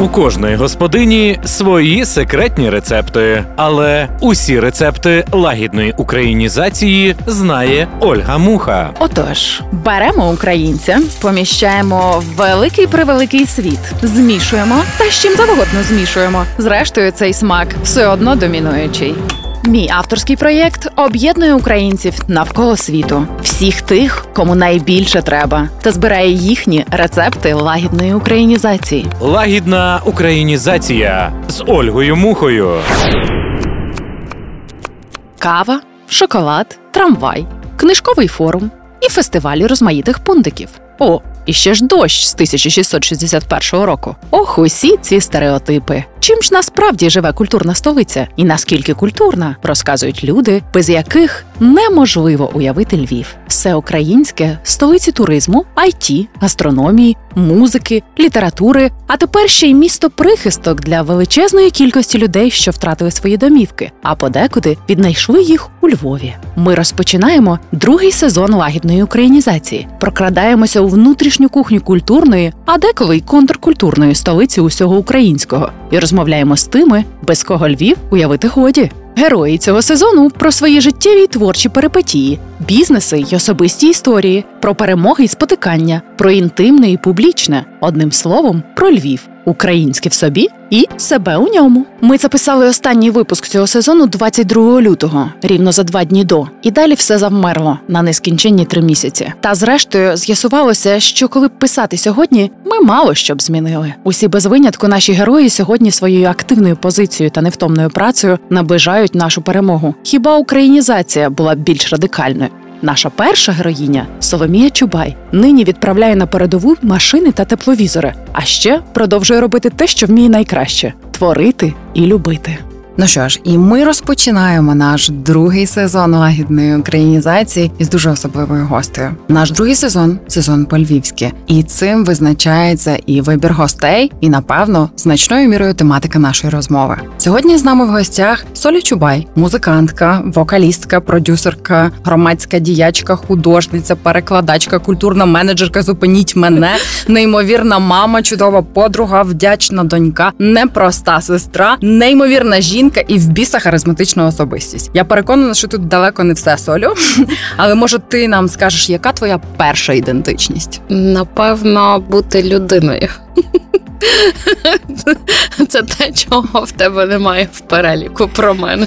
У кожної господині свої секретні рецепти, але усі рецепти лагідної українізації знає Ольга Муха. Отож, беремо українця, поміщаємо в великий превеликий світ, змішуємо та з чим завгодно змішуємо. Зрештою, цей смак все одно домінуючий. Мій авторський проєкт об'єднує українців навколо світу, всіх тих, кому найбільше треба, та збирає їхні рецепти лагідної українізації. Лагідна українізація з Ольгою Мухою. Кава, шоколад, трамвай, книжковий форум і фестивалі розмаїтих пундиків. О, і ще ж дощ з 1661 року. Ох, усі ці стереотипи. Чим ж насправді живе культурна столиця, і наскільки культурна, розказують люди, без яких неможливо уявити Львів. Все українське столиці туризму, IT, гастрономії, музики, літератури, а тепер ще й місто прихисток для величезної кількості людей, що втратили свої домівки, а подекуди віднайшли їх у Львові. Ми розпочинаємо другий сезон лагідної українізації. Прокрадаємося у внутрішню кухню культурної, а деколи й контркультурної столиці усього українського, і розмовляємо з тими, без кого Львів уявити годі. Герої цього сезону про свої життєві й творчі перипетії, бізнеси й особисті історії, про перемоги й спотикання, про інтимне і публічне, одним словом, про Львів, українське в собі і себе у ньому. Ми записали останній випуск цього сезону 22 лютого, рівно за два дні до, і далі все завмерло на нескінченні три місяці. Та зрештою з'ясувалося, що коли б писати сьогодні, ми мало що б змінили. Усі без винятку наші герої сьогодні своєю активною позицією та невтомною працею наближають нашу перемогу. Хіба українізація була б більш радикальною? Наша перша героїня Соломія Чубай нині відправляє на передову машини та тепловізори, а ще продовжує робити те, що вміє найкраще творити і любити. Ну що ж, і ми розпочинаємо наш другий сезон лагідної українізації із дуже особливою гостею. Наш другий сезон сезон по-львівськи, і цим визначається і вибір гостей, і напевно значною мірою тематика нашої розмови. Сьогодні з нами в гостях Соля Чубай, музикантка, вокалістка, продюсерка, громадська діячка, художниця, перекладачка, культурна менеджерка. Зупиніть мене, неймовірна мама, чудова подруга, вдячна донька, непроста сестра, неймовірна жінка і в біса харизматична особистість. Я переконана, що тут далеко не все солю, але може ти нам скажеш, яка твоя перша ідентичність? Напевно, бути людиною. Це те, чого в тебе немає в переліку про мене.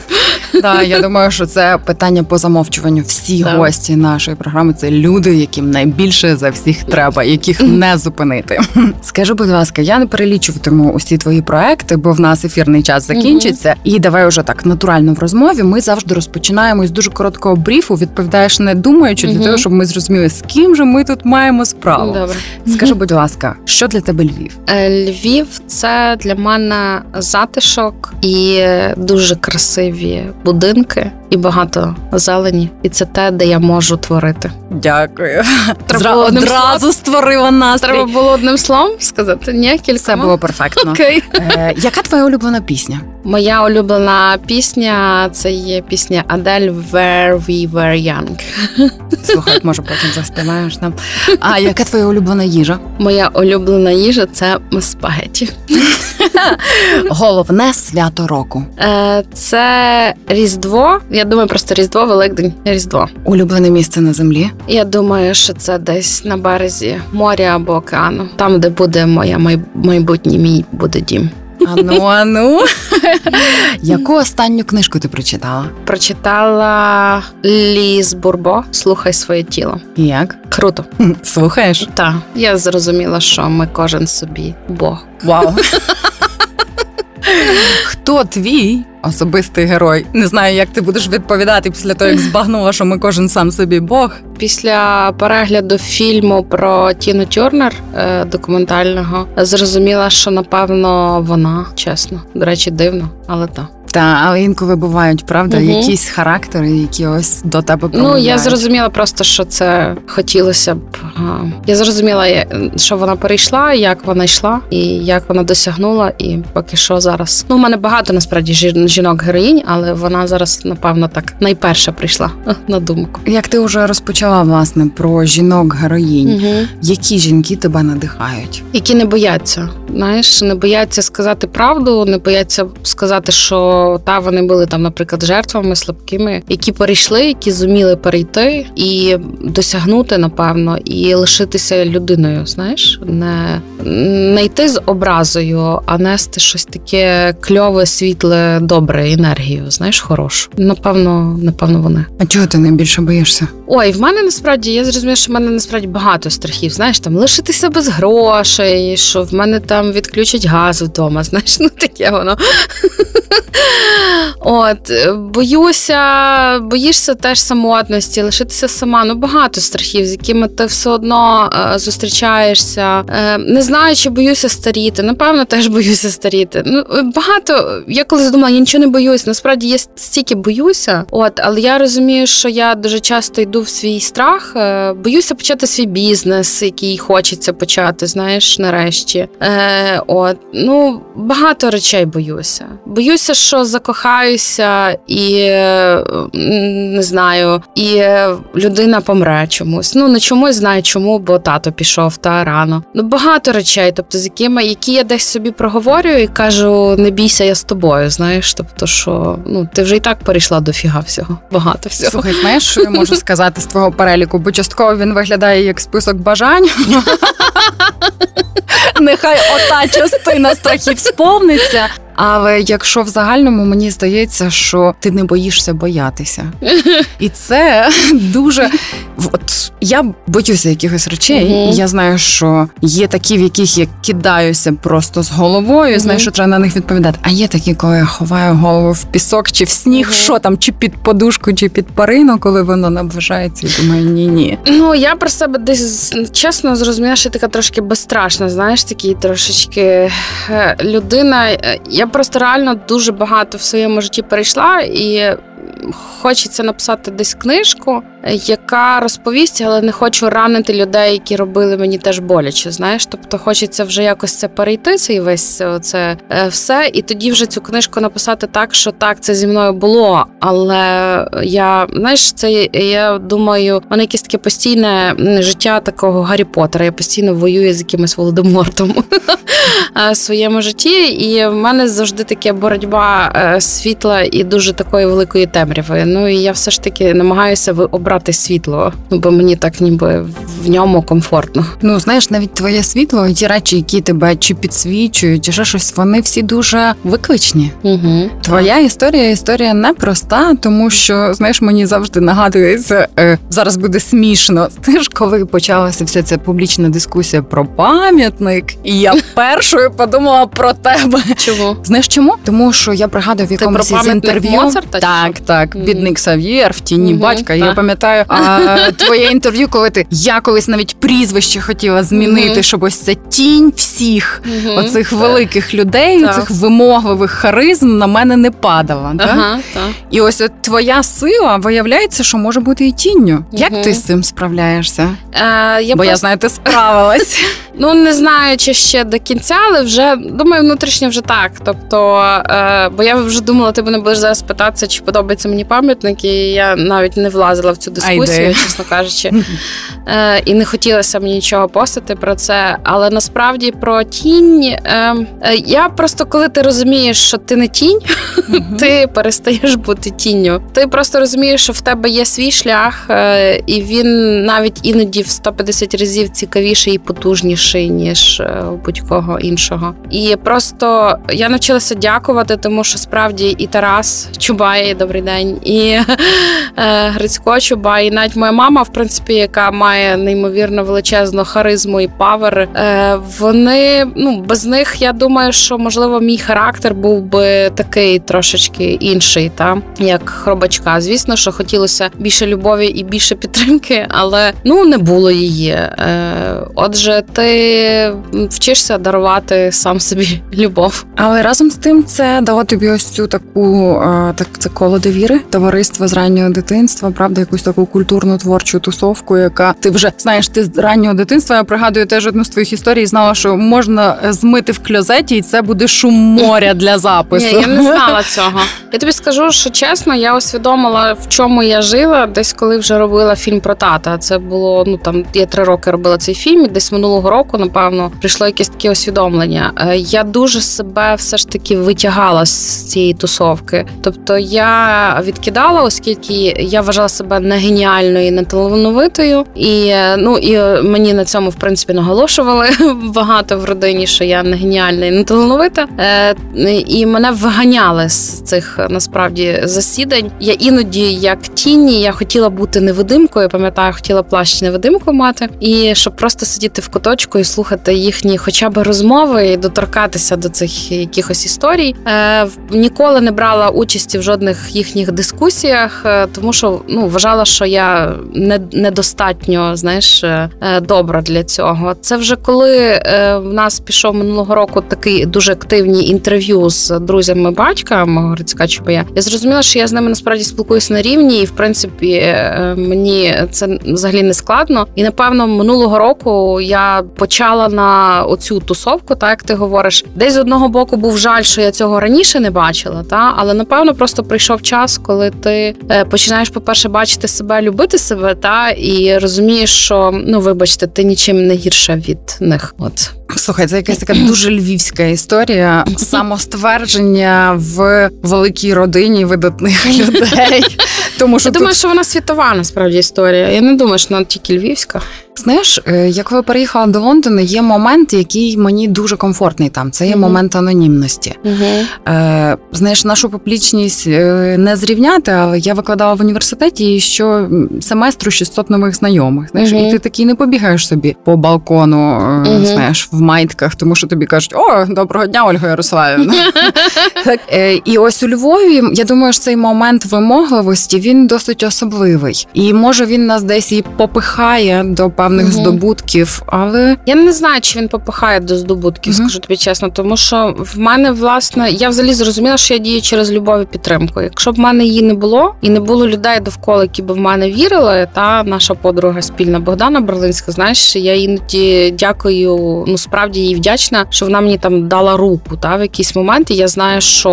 Так, я думаю, що це питання по замовчуванню. Всі Так. гості нашої програми це люди, яким найбільше за всіх треба, яких не зупинити. Скажи, будь ласка, я не перелічуватиму усі твої проекти, бо в нас ефірний час закінчиться. І давай уже так натурально в розмові. Ми завжди розпочинаємо з дуже короткого бріфу. Відповідаєш, не думаючи, для Мгм. того, щоб ми зрозуміли, з ким же ми тут маємо справу. Добре. Скажи, будь ласка, що для тебе Львів? Е, Львів це для мене затишок і дуже красиві будинки, і багато зелені. І це те, де я можу творити. Дякую. Треба Зра- було одним одразу створила настрій. Треба було одним словом сказати? Ні, кілька. Все було перфектно. Окей. Е, яка твоя улюблена пісня? Моя улюблена пісня це є пісня Адель Where We Were Young. Слухай, може потім заспіваєш нам. А яка твоя улюблена їжа? Моя улюблена їжа це спагеті. Головне свято року. Е, Це Різдво. Я думаю, просто Різдво, Великдень, Різдво. Улюблене місце на землі. Я думаю, що це десь на березі моря або океану, там, де буде моя май- майбутній мій буде дім. Ану, ану. Яку останню книжку ти прочитала? Прочитала Ліз Бурбо Слухай своє тіло. Як? Круто. Слухаєш? Так, я зрозуміла, що ми кожен собі Бог. Вау. Хто твій особистий герой? Не знаю, як ти будеш відповідати після того, як збагнула, що ми кожен сам собі Бог. Після перегляду фільму про Тіну Тюрнер е, документального зрозуміла, що напевно вона чесно. До речі, дивно, але так. Та, але інколи бувають, правда, Мгм. якісь характери, які ось до тебе Ну, я зрозуміла просто, що це хотілося б. Я зрозуміла, що вона перейшла, як вона йшла, і як вона досягнула, і поки що зараз. Ну, у мене багато насправді жін- жінок-героїнь, але вона зараз, напевно, так найперша прийшла на думку. Як ти вже розпочала власне про жінок героїнь, Угу. які жінки тебе надихають? Які не бояться, знаєш, не бояться сказати правду, не бояться сказати, що та вони були там, наприклад, жертвами слабкими, які перейшли, які зуміли перейти і досягнути, напевно, і лишитися людиною. Знаєш, не, не йти з образою, а нести щось таке кльове, світле, добре, енергію. Знаєш, хорошу. Напевно, напевно, вони. А чого ти найбільше боїшся? Ой, в мене насправді я зрозуміла, що в мене насправді багато страхів. Знаєш, там лишитися без грошей, що в мене там відключать газ вдома. Знаєш, ну таке воно. От, е, боюся, боїшся теж самотності, лишитися сама. Ну, багато страхів, з якими ти все одно е, зустрічаєшся. Е, не знаю, чи боюся старіти. Напевно, теж боюся старіти. Ну, багато. Я колись думала, я нічого не боюсь. Насправді я стільки боюся. От, але я розумію, що я дуже часто йду в свій страх. Е, боюся почати свій бізнес, який хочеться почати, знаєш, нарешті. Е, от, ну, багато речей боюся. Боюся, що закохаюся і не знаю, і людина помре чомусь. Ну, не чомусь знаю чому, бо тато пішов та рано. Ну, багато речей, тобто, з якими які я десь собі проговорюю і кажу: не бійся, я з тобою. Знаєш, тобто, що ну ти вже і так перейшла до фіга всього. Багато всього. Слухай, знаєш, що я можу сказати з твого переліку? Бо частково він виглядає як список бажань. Нехай ота частина страхів сповниться. Але якщо в загальному мені здається, що ти не боїшся боятися, і це дуже от я боюся якихось речей, і я знаю, що є такі, в яких я кидаюся просто з головою, знаю, що треба на них відповідати. А є такі, коли я ховаю голову в пісок чи в сніг, Мгм. що там, чи під подушку, чи під парину, коли воно наближається, і думаю, ні, ні. Ну, я про себе десь чесно зрозуміла, що я така трошки безстрашна, знаєш, такий трошечки е, людина. Е, Я просто реально дуже багато в своєму житті перейшла і. Хочеться написати десь книжку, е, яка розповість, але не хочу ранити людей, які робили мені теж боляче. Знаєш, тобто хочеться вже якось це перейти, цей весь це все, і тоді вже цю книжку написати так, що так, це зі мною було. Але я знаєш, це я думаю, в мене якесь таке постійне життя такого Гаррі Поттера. Я постійно воюю з якимось Володимортом е, в своєму житті, і в мене завжди таке боротьба е, світла і дуже такої великої темряви. Ну і я все ж таки намагаюся обрати світло, ну бо мені так ніби в ньому комфортно. Ну, знаєш, навіть твоє світло, і ті речі, які тебе чи підсвічують, чи ще щось, вони всі дуже викличні. Угу. Твоя історія історія непроста, тому що знаєш, мені завжди нагадується е, зараз буде смішно. Знаєш, коли почалася вся ця публічна дискусія про пам'ятник, і я першою подумала про тебе. Чому? Знаєш чому? Тому що я пригадую в якомусь пам'ятник інтерв'ю. Моцарта чи так, так, бідник Сав'єр в тіні Мгм, батька. Я так. пам'ятаю а, твоє інтерв'ю, коли ти я колись навіть прізвище хотіла змінити, Мгм. щоб ось ця тінь всіх Мгм. оцих великих людей, Так. цих вимогливих харизм на мене не падала. Так? Ага, так. І ось от твоя сила виявляється, що може бути і тінню. Як Мгм. ти з цим справляєшся? Е, я Бо я просто- знаю, ти справилась. Ну не знаю, чи ще до кінця, але вже думаю, внутрішньо вже так. Тобто, е, бо я вже думала, ти мене будеш зараз питатися, чи подобається мені пам'ятник, і я навіть не влазила в цю дискусію, ідея. чесно кажучи. Е, і не хотілося мені нічого постати про це. Але насправді про тінь. Е, е, я просто коли ти розумієш, що ти не тінь, ти перестаєш бути тінню. Ти просто розумієш, що в тебе є свій шлях, е, і він навіть іноді в 150 разів цікавіший і потужніший, ніж е, у будь-кого іншого. І просто я навчилася дякувати, тому що справді і Тарас Чубай, добрий день. День, і е, Грицько Чуба, і навіть моя мама, в принципі, яка має неймовірно величезну харизму і павер. Е, вони ну без них я думаю, що можливо мій характер був би такий трошечки інший, та як хробачка. Звісно, що хотілося більше любові і більше підтримки, але ну не було її. Е, отже, ти вчишся дарувати сам собі любов. Але разом з тим це дало тобі ось цю таку так це коло довіри, товариство з раннього дитинства, правда, якусь таку культурну творчу тусовку, яка ти вже знаєш, ти з раннього дитинства. Я пригадую теж одну з твоїх історій. Знала, що можна змити в кльозеті, і це буде шум моря для запису. Ні, Я не знала цього. Я тобі скажу, що чесно, я усвідомила, в чому я жила, десь коли вже робила фільм про тата. Це було ну там я три роки робила цей фільм. і Десь минулого року, напевно, прийшло якесь таке усвідомлення. Е, я дуже себе все ж таки витягала з цієї тусовки. Тобто я відкидала, оскільки я вважала себе не геніальною, і не талановитою, і е, ну і мені на цьому в принципі наголошували багато в родині, що я не геніальна і не талановита. Е, і мене виганяли з цих насправді засідань. Я іноді, як тіні, я хотіла бути невидимкою. Пам'ятаю, хотіла плащ невидимку мати, і щоб просто сидіти в куточку і слухати їхні, хоча б розмови, і доторкатися до цих якихось історій. Е, Ніколи не брала участі в жодних їхніх дискусіях, е, тому що ну вважала, що я не недостатньо знаєш е, добра для цього. Це вже коли е, в нас пішов минулого року такий дуже активні інтерв'ю з друзями батька мого Чубая. Я зрозуміла, що я з ними насправді спілкуюся на рівні, і в принципі е, мені це взагалі не складно. І напевно минулого року я почала на оцю тусовку, так як ти говориш, десь з одного боку був жаль, що я цього раніше не бачила, та але напевно просто прийшов час, коли ти е, починаєш, по перше, бачити себе, любити себе, та і розумієш, що ну вибачте, ти нічим не гірша від них. От. Слухай, це якась така дуже львівська історія самоствердження в великій родині видатних людей. Тому що я тут... думаю, що вона світова насправді історія. Я не думаю, що вона тільки львівська. Знаєш, е, як коли переїхала до Лондона, є момент, який мені дуже комфортний там. Це є uh-huh. момент анонімності. Е, Знаєш, нашу публічність е, не зрівняти, але я викладала в університеті що семестру 600 нових знайомих. Знаєш, uh-huh. і ти такий не побігаєш собі по балкону, знаєш, в майтках, тому що тобі кажуть, о, доброго дня, Ольга Ярославівна. так, І ось у Львові, я думаю, що цей момент вимогливості він досить особливий, і може він нас десь і попихає до певних угу. здобутків, але я не знаю, чи він попихає до здобутків, угу. скажу тобі чесно, тому що в мене власне я взагалі зрозуміла, що я дію через любов і підтримку. Якщо б в мене її не було, і не було людей довкола, які б в мене вірили, та наша подруга спільна Богдана Берлинська, знаєш, я іноді дякую, ну справді їй вдячна, що вона мені там дала руку та в якийсь момент. І я знаю, що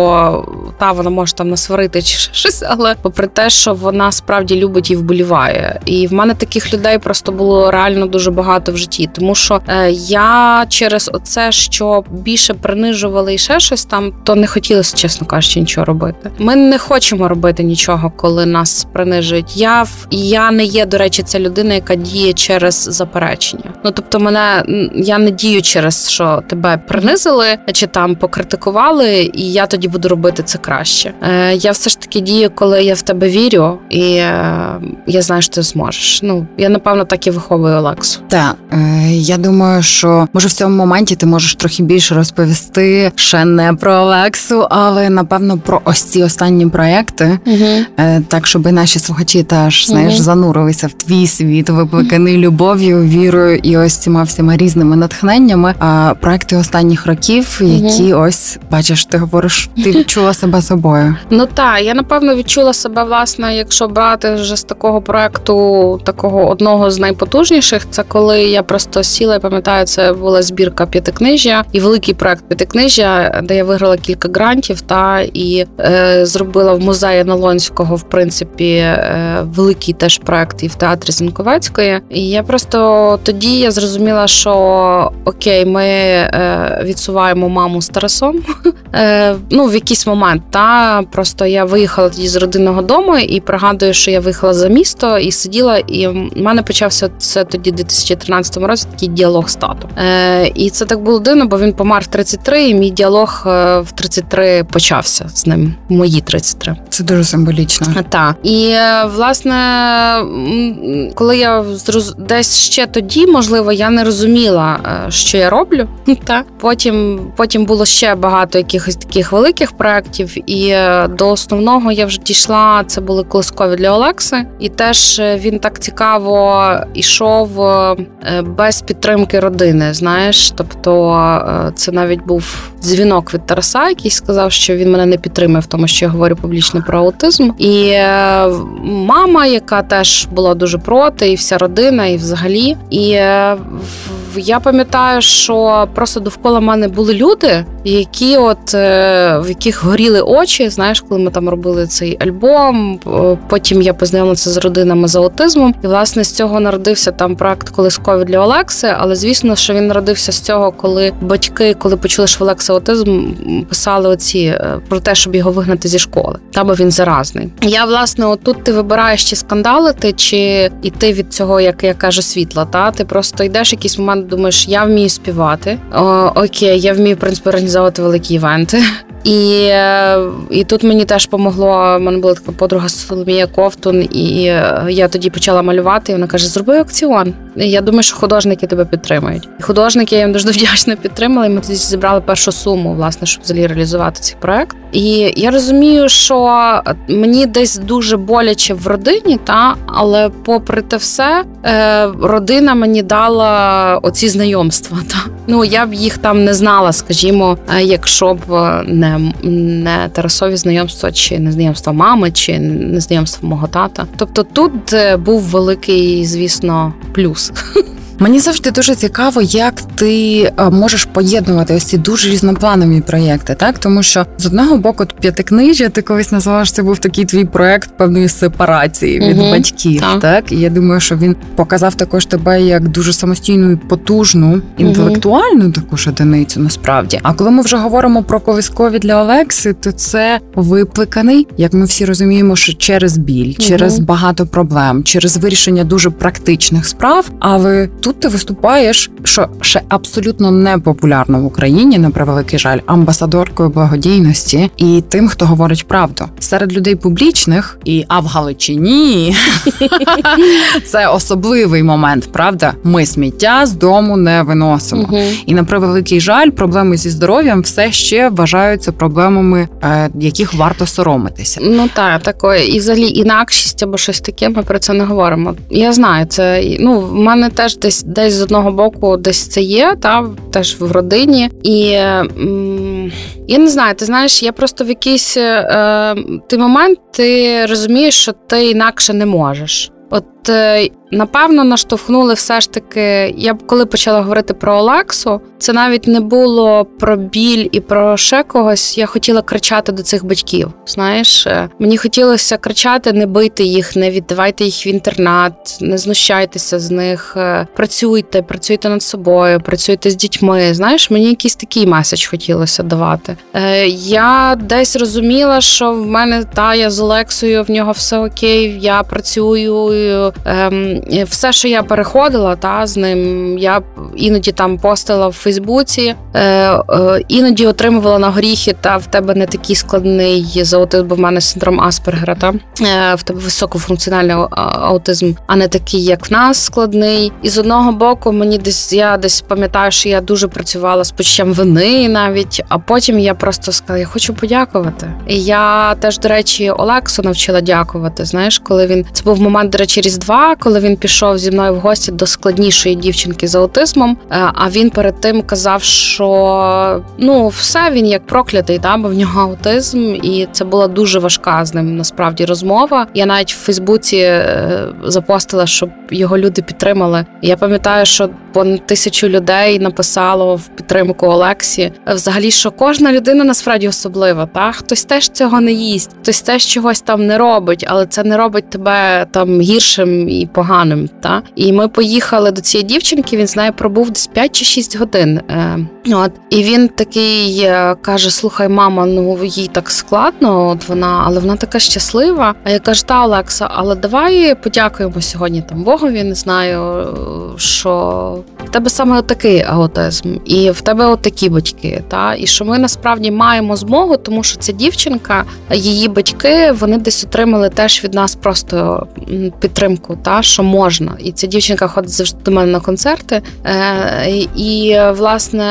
та вона може там насварити чи щось, але попри те, що вона справді любить і вболіває. І в мене таких людей просто було реально дуже багато в житті, тому що е, я через оце, що більше принижували і ще щось там, то не хотілося, чесно кажучи, нічого робити. Ми не хочемо робити нічого, коли нас принижують. Я я не є, до речі, ця людина, яка діє через заперечення. Ну тобто, мене я не дію через що тебе принизили чи там покритикували, і я тоді буду робити це краще. Е, Я все ж таки дію, коли я в тебе вірю, і е, я знаю, що ти зможеш. Ну я напевно так і виховую Олексу. Так, е, я думаю, що може в цьому моменті ти можеш трохи більше розповісти ще не про Олексу, але напевно про ось ці останні проекти, угу. е, так щоб наші слухачі теж знаєш угу. занурилися в твій світ, викликаний любов'ю, вірою і ось цими всіма різними натхненнями. А проекти останніх років, які ось бачиш, ти говориш, ти відчула себе собою. Ну так, я напевно відчула себе власне, якщо брати вже з такого проекту, такого одного з найпотужніших найсмішніших це коли я просто сіла і пам'ятаю, це була збірка п'ятикнижжя і великий проект п'ятикнижжя, де я виграла кілька грантів та і е, зробила в музеї Налонського, в принципі, е, великий теж проект і в театрі Зінковецької. І я просто тоді я зрозуміла, що окей, ми е, відсуваємо маму з Тарасом. Е, ну, в якийсь момент та просто я виїхала тоді з родинного дому і пригадую, що я виїхала за місто і сиділа, і в мене почався це тоді, в 2013 році, такий діалог з татом. Е, І це так було дивно, бо він помер в 33, і мій діалог е, в 33 почався з ним. Мої 33. Це дуже символічно. Так. І е, власне, коли я зроз... десь ще тоді, можливо, я не розуміла, е, що я роблю. Та потім потім було ще багато якихось таких великих проєктів, і е, до основного я вже дійшла. Це були колискові для Олекси, і теж він так цікаво ішов без підтримки родини. Знаєш, тобто це навіть був дзвінок від Тараса, який сказав, що він мене не підтримує в тому, що я говорю публічно про аутизм. І е, мама, яка теж була дуже проти, і вся родина, і взагалі. І е, я пам'ятаю, що просто довкола мене були люди, які, от е, в яких горіли очі. Знаєш, коли ми там робили цей альбом. Потім я познайомилася з родинами з аутизмом, і власне з цього народився там проект колискові для Олекси. Але звісно, що він народився з цього, коли батьки, коли почули, що в Олекси аутизм, писали оці про те, щоб його вигнати зі школи, та бо він заразний. Я власне, отут ти вибираєш чи скандалити, чи йти від цього, як я кажу, світла. Та ти просто йдеш якийсь момент, думаєш, я вмію співати. О, Окей, я вмію в принципі організовувати великі івенти. І е, і тут мені теж помогло. У мене була така подруга Соломія Ковтун, і е, я тоді почала малювати. і Вона каже: Зроби аукціон. І Я думаю, що художники тебе підтримають. І Художники я їм дуже вдячно підтримала. і Ми тоді зібрали першу суму, власне, щоб взагалі реалізувати цей проект. І я розумію, що мені десь дуже боляче в родині, та але попри те все, е, родина мені дала оці знайомства. Та ну я б їх там не знала, скажімо, якщо б не не Тарасові знайомства, чи не знайомства мами, чи не знайомства мого тата. Тобто тут е, був великий, звісно, плюс. Мені завжди дуже цікаво, як ти е, можеш поєднувати ось ці дуже різнопланові проєкти, так тому що з одного боку п'ятикнижжя ти колись називаєш, це був такий твій проєкт певної сепарації від угу, батьків. Так. так і я думаю, що він показав також тебе як дуже самостійну і потужну інтелектуальну угу. також одиницю. Насправді, а коли ми вже говоримо про колискові для Олекси, то це викликаний, як ми всі розуміємо, що через біль, угу. через багато проблем, через вирішення дуже практичних справ, але тут тут ти виступаєш, що ще абсолютно не популярно в Україні, на превеликий жаль, амбасадоркою благодійності і тим, хто говорить правду серед людей публічних, і а в Галичині це особливий момент. Правда, ми сміття з дому не виносимо. І на превеликий жаль, проблеми зі здоров'ям все ще вважаються проблемами, е, яких варто соромитися. Ну так, такої і взагалі інакшість або щось таке. Ми про це не говоримо. Я знаю це. Ну в мене теж десь десь з одного боку, десь це є, та теж в родині. І я не знаю, ти знаєш, я просто в якийсь е, ти момент ти розумієш, що ти інакше не можеш. От е, напевно наштовхнули все ж таки. Я коли почала говорити про Олексу, це навіть не було про біль і про ще когось. Я хотіла кричати до цих батьків. Знаєш, е, мені хотілося кричати: не бийте їх, не віддавайте їх в інтернат, не знущайтеся з них, е, працюйте, працюйте над собою, працюйте з дітьми. Знаєш, мені якийсь такий меседж хотілося давати. Я десь розуміла, що в мене та я з Олексою, в нього все окей, я працюю. Ем, все, що я переходила, та з ним я іноді там постила в Фейсбуці, е, е, іноді отримувала на горіхи, та в тебе не такий складний заутизм, бо в мене синдром Аспергера, та е, в тебе високофункціональний аутизм, а не такий, як в нас складний. І з одного боку, мені десь я десь пам'ятаю, що я дуже працювала з почуттям вини навіть, а потім я просто сказала, я хочу подякувати. І я теж, до речі, Олексу навчила дякувати. Знаєш, коли він це був момент, до речі, Різдва, коли він пішов зі мною в гості до складнішої дівчинки з аутизмом. Е, а він перед тим казав, що ну все він як проклятий, да, бо в нього аутизм, і це була дуже важка з ним насправді розмова. Я навіть в Фейсбуці е, запостила, щоб його люди підтримали. Я пам'ятаю, що понад тисячу людей написало в підтримку Олексі. Взагалі, що кожна людина насправді особлива. Та хтось теж цього не їсть, хтось теж чогось там не робить, але це не робить тебе там гіршим і поганим. Та і ми поїхали до цієї дівчинки. Він з нею пробув десь 5 чи 6 годин. Е, От і він такий е, каже: Слухай, мама, ну їй так складно. От вона, але вона така щаслива. А я кажу, та Олекса, але давай подякуємо сьогодні там Богові. Не знаю, що в тебе саме такий аутизм, і в тебе отакі батьки. Та і що ми насправді маємо змогу, тому що ця дівчинка, її батьки, вони десь отримали теж від нас просто підтримку, та що можна. І ця дівчинка ходить завжди до мене на концерти, е, і власне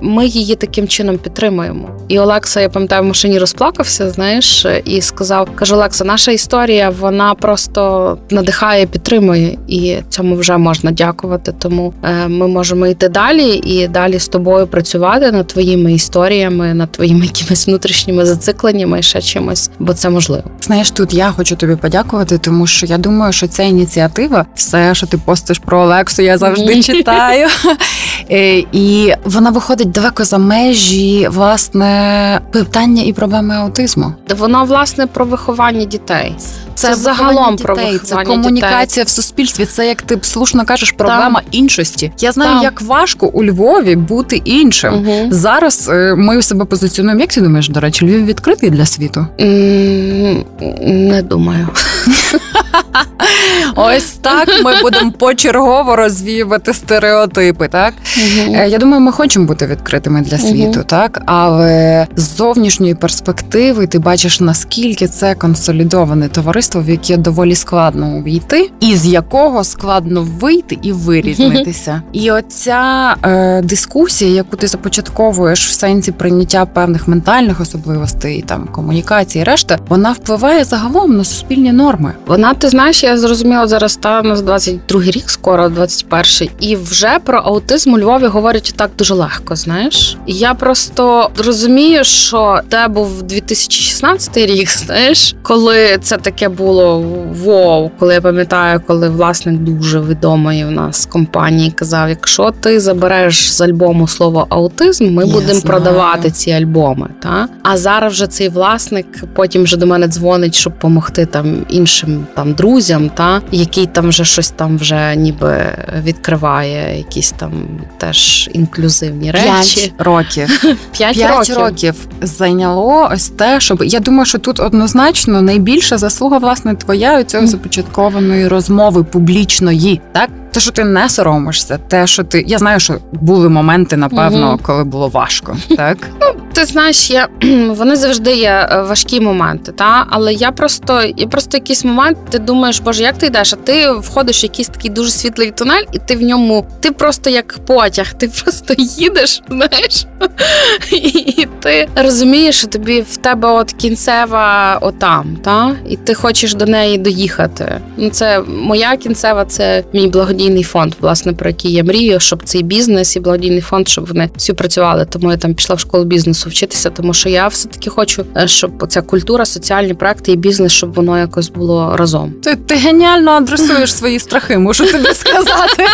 ми її таким чином підтримуємо. І Олекса, я пам'ятаю, в машині розплакався, знаєш, і сказав: каже, Олекса, наша історія вона просто надихає, підтримує, і цьому вже можна дякувати. Тому е, ми можемо йти далі і далі з тобою працювати над твоїми історіями, над твоїми якимись внутрішніми зацикленнями і ще чимось, бо це можливо. Знаєш, тут я хочу тобі подякувати, тому що я думаю, що ця ініціатива, все, що ти постиш про Олексу, я завжди читаю. Е, і вона виходить далеко за межі власне питання і проблеми аутизму. Воно власне про виховання дітей. Це, це загалом дітей, про виховання це комунікація дітей. в суспільстві. Це як ти слушно кажеш, проблема Там. іншості. Я знаю, Там. як важко у Львові бути іншим. Угу. Зараз е, ми себе позиціонуємо. Як ти думаєш, до речі, Львів відкритий для світу? Не думаю. Ось так ми будемо почергово розвіювати стереотипи. Так угу. я думаю, ми хочемо бути відкритими для світу, угу. так але з зовнішньої перспективи ти бачиш наскільки це консолідоване товариство, в яке доволі складно увійти, і з якого складно вийти і вирізнитися. І оця е, дискусія, яку ти започатковуєш в сенсі прийняття певних ментальних особливостей, там комунікації, решта, вона впливає загалом на суспільні норми. Вона ти знаєш, я зрозуміла зараз та на 22 рік, скоро 21 і вже про аутизм у Львові говорять так дуже легко. Знаєш, я просто розумію, що те був 2016 рік, знаєш, коли це таке було вау, коли я пам'ятаю, коли власник дуже відомої в нас компанії казав: якщо ти забереш з альбому слово аутизм, ми я будемо знаю. продавати ці альбоми. Та а зараз вже цей власник потім вже до мене дзвонить, щоб допомогти там іншим там друзям, та який там вже щось там вже ніби відкриває, якісь там теж інклюзивні речі. П'ять років. П'ять років. років зайняло ось те, щоб я думаю, що тут однозначно найбільша заслуга власне твоя у цього започаткованої розмови публічної, так те, що ти не соромишся, те, що ти я знаю, що були моменти, напевно, угу. коли було важко, так ну ти знаєш, я вони завжди є е, важкі моменти, та але я просто я просто якийсь момент, ти думаєш, боже, як ти йдеш? А ти входиш в якийсь такий дуже світлий тунель, і ти в ньому ти просто як потяг, ти просто їдеш, знаєш, і ти розумієш, що тобі в тебе от кінцева отам, та і ти хочеш до неї доїхати. Ну це моя кінцева, це мій благодійний фонд, власне, про який я мрію, щоб цей бізнес і благодійний фонд, щоб вони всі працювали. Тому я там пішла в школу бізнесу вчитися, тому що я все таки хочу, е, щоб ця культура, соціальні проекти і бізнес, щоб воно якось було разом. Ти, ти геніально адресуєш свої страхи, можу тобі сказати.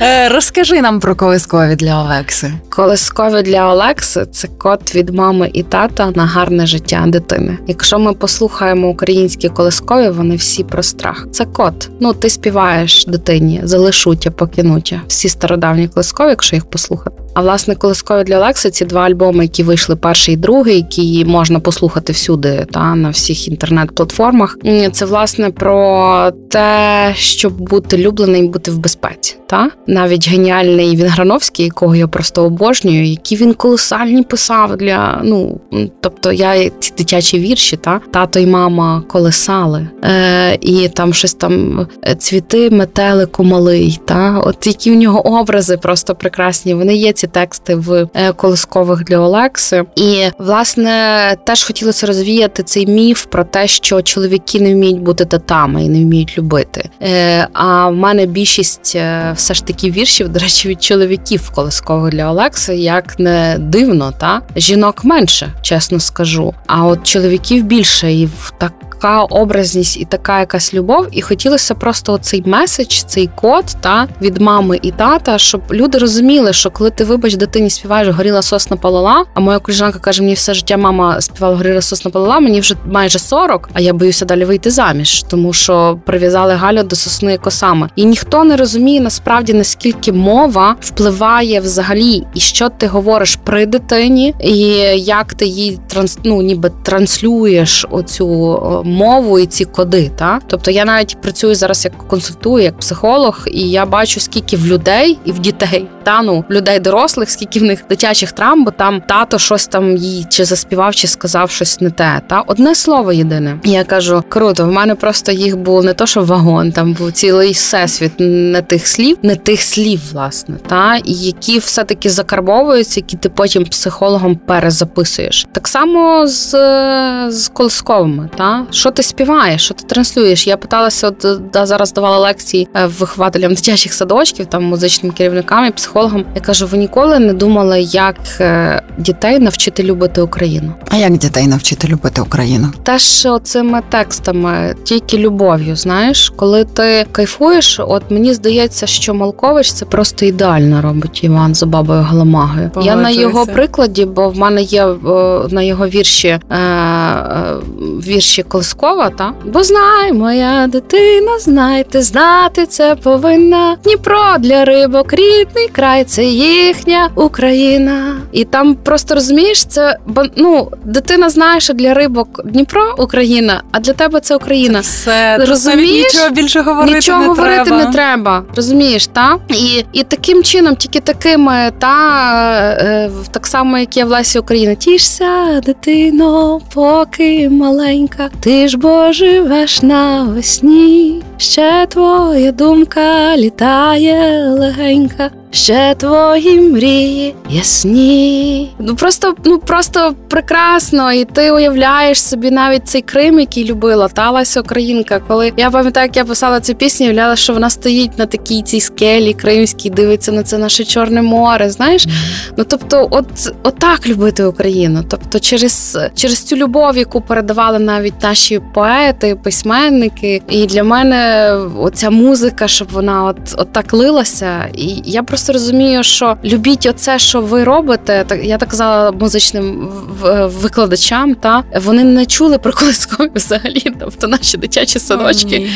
Е, розкажи нам про колискові для Олекси. Колискові для Олекси це код від мами і тата на гарне життя дитини. Якщо ми послухаємо українські колискові, вони всі про страх. Це код. Ну ти співаєш дитині, залишуття, покинуття. Всі стародавні колискові, якщо їх послухати. А власне, колискові для Олекси ці два альбоми, які вийшли перший і другий, які можна послухати всюди, та на всіх інтернет-платформах. Це власне про те, щоб бути любленим, бути в безпеці. Та навіть геніальний Вінграновський, якого я просто обожнюю, які він колосальні писав для ну тобто я ці дитячі вірші, та тато й мама колесали, е, і там щось там е, цвіти, метелику малий. Та от які в нього образи просто прекрасні. Вони є ці тексти в е, колискових для Олекси. І власне теж хотілося розвіяти цей міф про те, що чоловіки не вміють бути татами і не вміють любити. Е, а в мене більшість е, все ж таки віршів, до речі, від чоловіків колискових для Олекси, як не дивно, та жінок менше, чесно скажу. А от чоловіків більше і в так така образність і така якась любов. І хотілося просто цей меседж, цей код та від мами і тата, щоб люди розуміли, що коли ти вибач дитині співаєш горіла сосна палала, а моя коліжанка каже, мені все життя мама співала горіла сосна палала, мені вже майже 40, а я боюся далі вийти заміж, тому що прив'язали Галю до сосни косами. І ніхто не розуміє насправді наскільки мова впливає взагалі, і що ти говориш при дитині, і як ти їй транс, ну, ніби транслюєш оцю мову і ці коди. Та тобто я навіть працюю зараз як консультую, як психолог, і я бачу, скільки в людей і в дітей та ну людей дорослих, скільки в них дитячих травм, бо там тато щось там їй чи заспівав, чи сказав щось не те. Та одне слово єдине. І я кажу, круто, в мене просто їх був не то, що вагон, там був цілий всесвіт не тих слів, не тих слів, власне, та і які все-таки закарбовуються, які ти потім психологом перезаписуєш. Так само з з колисковими, та що ти співаєш, що ти транслюєш. Я питалася, от да, зараз давала лекції е, вихователям дитячих садочків, там музичним керівникам і психологам. Я кажу, ви ніколи не думали, як е, дітей навчити любити Україну? А як дітей навчити любити Україну? Теж цими текстами, тільки любов'ю. Знаєш, коли ти кайфуєш, от мені здається, що Малкович це просто ідеально робить Іван за бабою Галамагою. Я на його прикладі, бо в мене є на його вірші е, е, вірші та бо знай, моя дитина, знайте, знати це повинна. Дніпро для рибок, рідний край, це їхня Україна. І там просто розумієш, це ну, дитина знає, що для рибок Дніпро Україна, а для тебе це Україна. Все, розумієш? Нічого більше говорити нічого не говорити треба. не треба. Розумієш, та і і таким чином, тільки такими, та е, так само, як є в Лесі Україна. Тішся, дитино, поки маленька, ти ж бо живеш навесні. Ще твоя думка літає легенька, ще твої мрії ясні. Ну просто ну просто прекрасно, і ти уявляєш собі навіть цей Крим, який любила та Леся Українка. Коли я пам'ятаю, як я писала цю пісню, уявляла, що вона стоїть на такій цій скелі кримській, дивиться на це наше Чорне море. Знаєш, ну тобто, от, от любити Україну. Тобто, через через цю любов, яку передавали навіть наші поети, письменники, і для мене оця музика, щоб вона от, от так лилася. І я просто розумію, що любіть оце, що ви робите. Так я так казала музичним викладачам, та вони не чули про колискові взагалі. Тобто наші дитячі садочки.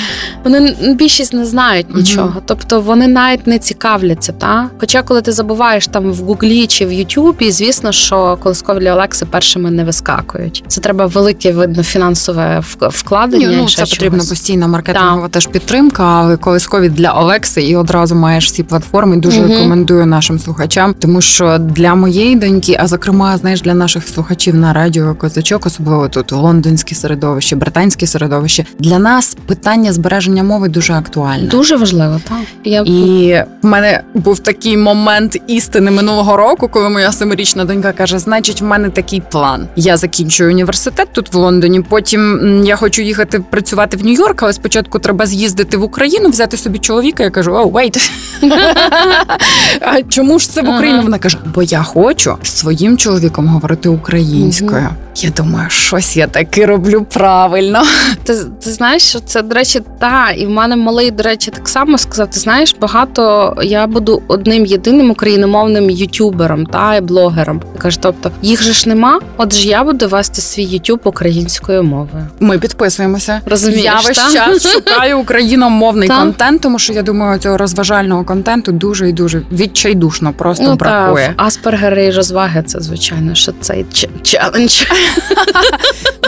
Вони більшість не знають нічого. Тобто вони навіть не цікавляться. Та Хоча, коли ти забуваєш там в Гуглі чи в Ютубі, звісно, що колискові Олекси першими не вискакують. Це треба велике видно фінансове вкладення. Ну, Це потрібна постійна маркетингова теж підтримка, але колискові для Олекси і одразу маєш всі платформи. Дуже угу. Рекомендую нашим слухачам, тому що для моєї доньки, а зокрема, знаєш, для наших слухачів на радіо козачок, особливо тут лондонське середовище, британське середовище. Для нас питання збереження мови дуже актуальне. Дуже важливо, так я і в мене був такий момент істини минулого року, коли моя семирічна донька каже: Значить, в мене такий план. Я закінчую університет тут в Лондоні. Потім я хочу їхати працювати в Нью-Йорк, але спочатку треба з'їздити в Україну, взяти собі чоловіка. Я кажу: о, wait. А чому ж це в Україну? Вона каже: Бо я хочу з своїм чоловіком говорити українською. Я думаю, щось я таки роблю правильно. Ти ти знаєш, що це до речі, та і в мене малий, до речі, так само сказав. Ти знаєш, багато я буду одним єдиним україномовним ютубером та і блогером. Каже, тобто їх же ж нема. Отже, я буду вести свій ютуб українською мовою. Ми підписуємося. Розумієш, Я весь та? час шукаю україномовний контент, тому що я думаю, цього розважального контенту дуже і дуже відчайдушно просто ну, бракує. Та, аспергери і розваги. Це звичайно, що цей челендж.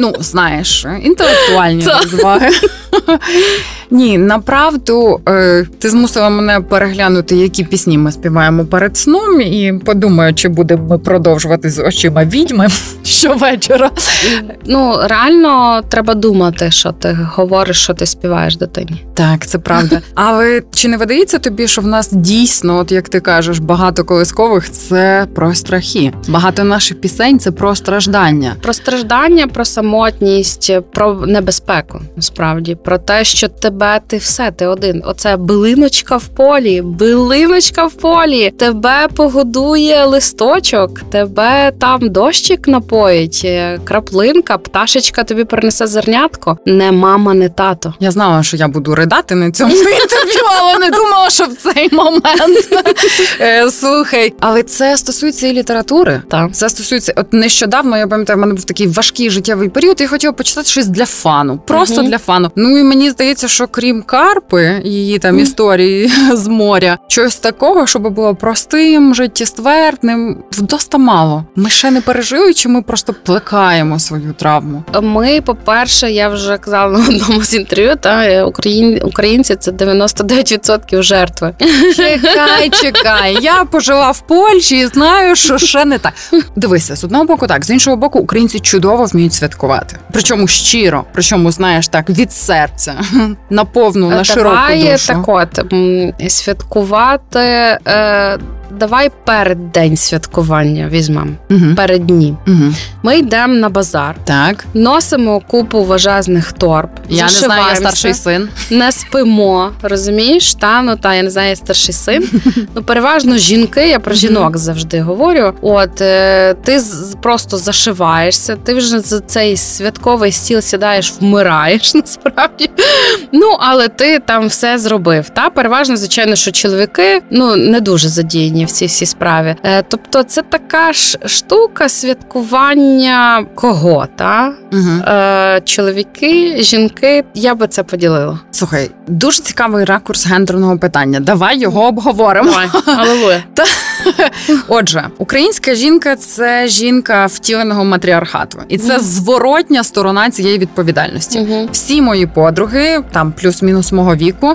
Ну, знаєш, інтелектуальні розваги. Ні, направду е, ти змусила мене переглянути, які пісні ми співаємо перед сном, і подумаю, чи будемо продовжувати з очима відьми щовечора. Ну реально треба думати, що ти говориш, що ти співаєш дитині. Так, це правда. Але чи не видається тобі, що в нас дійсно, от як ти кажеш, багато колискових це про страхи? Багато наших пісень це про страждання. Про страждання, про самотність, про небезпеку. Насправді про те, що тебе ти все, ти один. Оце билиночка в полі, билиночка в полі, тебе погодує листочок, тебе там дощик напоїть, е, краплинка, пташечка тобі принесе зернятко. Не мама, не тато. Я знала, що я буду ридати на цьому інтерв'ю, але не думала, що в цей момент. Е, Слухай, але це стосується і літератури. Так. Це стосується от нещодавно. Я пам'ятаю, в мене був такий важкий життєвий період. і Я хотіла почитати щось для фану, просто Мгм. для фану. Ну і мені здається, що крім Карпи, її там історії з моря, щось такого, щоб було простим, життєствердним, вдоста мало. Ми ще не пережили, чи ми просто плекаємо свою травму. Ми, по-перше, я вже казала на одному з інтерв'ю, та е, україн... українці це 99% жертви. Чекай, чекай. Я пожила в Польщі і знаю, що ще не так. Дивися, з одного боку, так з іншого боку, українці чудово вміють святкувати. Причому щиро, причому знаєш так від серця, на повну, на широку душу. так от святкувати. Давай перед день святкування візьмемо. Угу. Перед дні. Угу. Ми йдемо на базар, Так, носимо купу важезних торб. я не знаю, я старший син. не спимо, розумієш? Та ну та я не знаю, я старший син. Ну переважно жінки, я про жінок завжди говорю. От е, ти просто зашиваєшся, ти вже за цей святковий стіл сідаєш, вмираєш насправді. Ну але ти там все зробив. Та переважно, звичайно, що чоловіки ну не дуже задіяні в цій всій справі. Е, тобто, це така ж штука святкування кого, та? Угу. Е, чоловіки, жінки, я би це поділила. Слухай, дуже цікавий ракурс гендерного питання. Давай його обговоримо. Давай. Отже, українська жінка це жінка втіленого матріархату, і це зворотня сторона цієї відповідальності. Всі мої подруги, там плюс-мінус мого віку,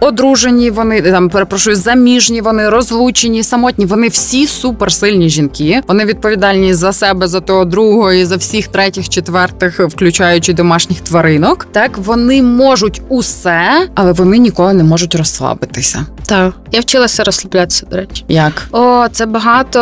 одружені, вони там перепрошую, заміжні, вони розлучені, самотні. Вони всі суперсильні жінки. Вони відповідальні за себе, за того другого і за всіх третіх, четвертих, включаючи домашніх тваринок. Так вони можуть усе, але вони ніколи не можуть розслабитися. Так, я вчилася розслаблятися, до речі. Як? О, це багато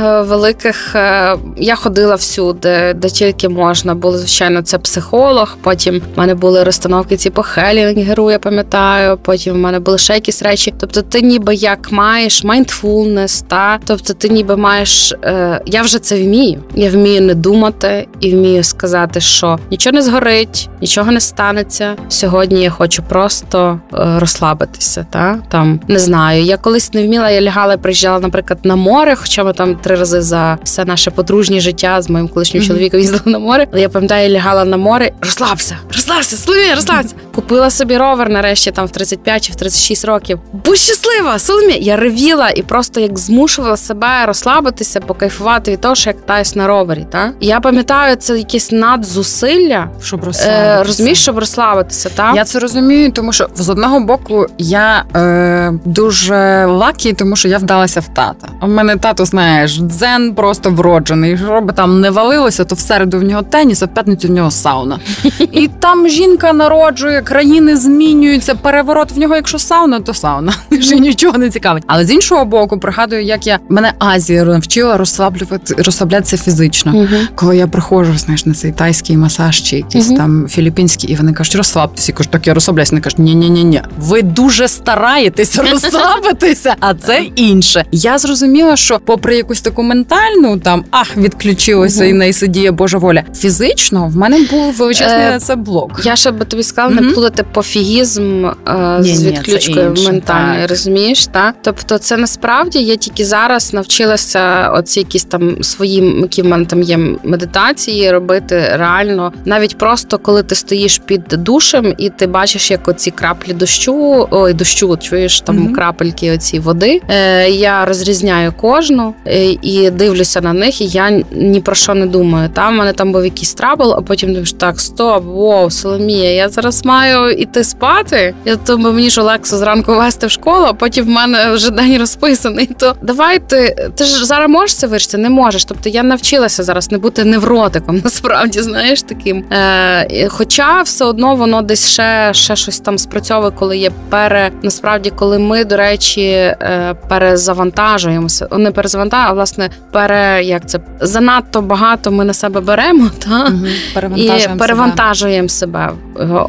е, великих. е, я ходила всюди, де тільки можна. Було звичайно, це психолог. Потім в мене були розстановки ці по Хелінгеру, я пам'ятаю. Потім в мене були ще якісь речі. Тобто, ти ніби як маєш mindfulness, та тобто, ти ніби маєш. Е, я вже це вмію. Я вмію не думати і вмію сказати, що нічого не згорить, нічого не станеться. Сьогодні я хочу просто е, розслабитися. Та там не знаю. Я колись не вміла, я лягала, і приїжджала, наприклад, на море, хоча ми там три рази за все наше подружнє життя з моїм колишнім чоловіком їздили на море. Але я пам'ятаю, я лягала на море, розслабся, розслабся, Соломія, розслабся. Купила собі ровер нарешті там в 35 чи в 36 років. Будь щаслива, Соломія. Я ревіла і просто як змушувала себе розслабитися, покайфувати від того, що я катаюсь на ровері. Та я пам'ятаю, це якесь надзусилля. Щоб Е, розумієш, щоб розслабитися, та Я це розумію, тому що з одного боку я е, дуже lucky, тому що я вдалася в тата. У мене тато, знаєш, дзен просто вроджений. Що би там не валилося, то в середу в нього теніс, а в п'ятницю в нього сауна. І там жінка народжує, країни змінюються, переворот в нього, якщо сауна, то сауна. Вже нічого не цікавить. Але з іншого боку, пригадую, як я мене Азія навчила розслаблювати розслаблятися фізично. Мгм. Коли я приходжу, знаєш, на цей тайський масаж чи якийсь Мгм. там філіппінський, і вони кажуть, розслабтеся. Я кажу, так я розслабляюся. Вони кажуть, ні, ні, ні, ні. Ви дуже стараєтесь розслабитися, а це інше. Я зрозуміла, що попри якусь таку ментальну там ах, відключилося Мгм. і не сидіє Божа воля. Фізично в мене був величезний Е, це блок. Я ще би тобі сказала, плутати пофігізм е, Ні, з відключкою інше, ментальною, так. розумієш? Та? Тобто, це насправді я тільки зараз навчилася оці якісь там свої, які в мене там є медитації, робити реально, навіть просто коли ти стоїш під душем і ти бачиш, як оці краплі дощу, ой, дощу, чуєш там Мгм. крапельки оці води. Е, я розрізняю кожну е, і дивлюся на них, і я ні про що не думаю. Там в мене там був якийсь trouble, а потім думаєш, так, стоп, воу, Соломія, я зараз маю іти спати. Я думаю, мені ж Олексу зранку вести в школу, а потім в мене вже день розписаний. То давай ти, ж зараз можеш це вирішити? Не можеш. Тобто я навчилася зараз не бути невротиком, насправді, знаєш, таким. Е, Хоча все одно воно десь ще ще щось там спрацьовує, коли є пере насправді, коли ми, до речі, е, перезавантажуємося, не перезавантажуємо, а власне пере як це занадто багато ми на себе беремо, та Угу. і перевантажуємо себе.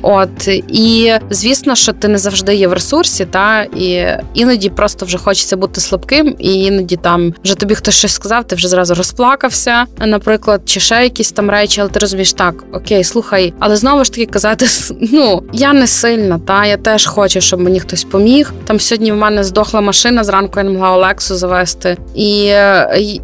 От і звісно, що ти не завжди є в ресурсі, та і іноді просто вже хочеться бути слабким, і іноді там вже тобі хтось щось сказав, ти вже зразу розплакався, наприклад, чи ще якісь там речі, але ти розумієш, так окей, слухай, але знову ж таки казати, ну я не сильна, та я теж хочу, щоб мені хтось поміг. Там сьогодні в мене здохла машина, зранку я не могла Олексу завести, і,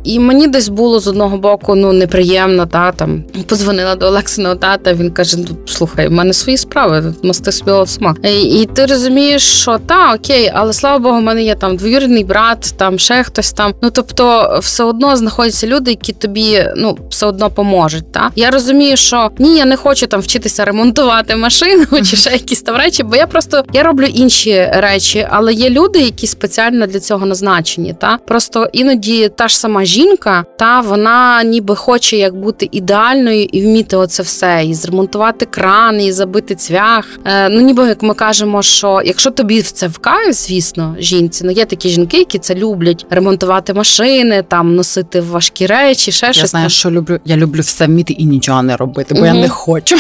і, мені десь було з одного боку ну неприємно, та там позвонила до Олексиного тата. Він каже: Ну слухай, в мене свої справи, мости собі сама. І, ти розумієш, що та окей, але слава Богу, в мене є там двоюрідний брат, там ще хтось там. Ну тобто, все одно знаходяться люди, які тобі ну все одно поможуть. Та я розумію, що ні, я не хочу там вчитися ремонтувати машину чи ще якісь там речі, бо я просто я роблю інші речі, але є люди, які спеціально для цього назначені. Та просто іноді та ж сама жінка, та вона ніби хоче як бути ідеальною і вміти оце все, і зремонтувати кран, і забити цвях. Е, ну ніби як ми кажемо, що якщо тобі в це вкає, звісно, жінці, ну є такі жінки, які це люблять ремонтувати машини, там носити важкі речі, ще Я щось. знаю, що люблю. Я люблю все вміти і нічого не робити, бо я не хочу.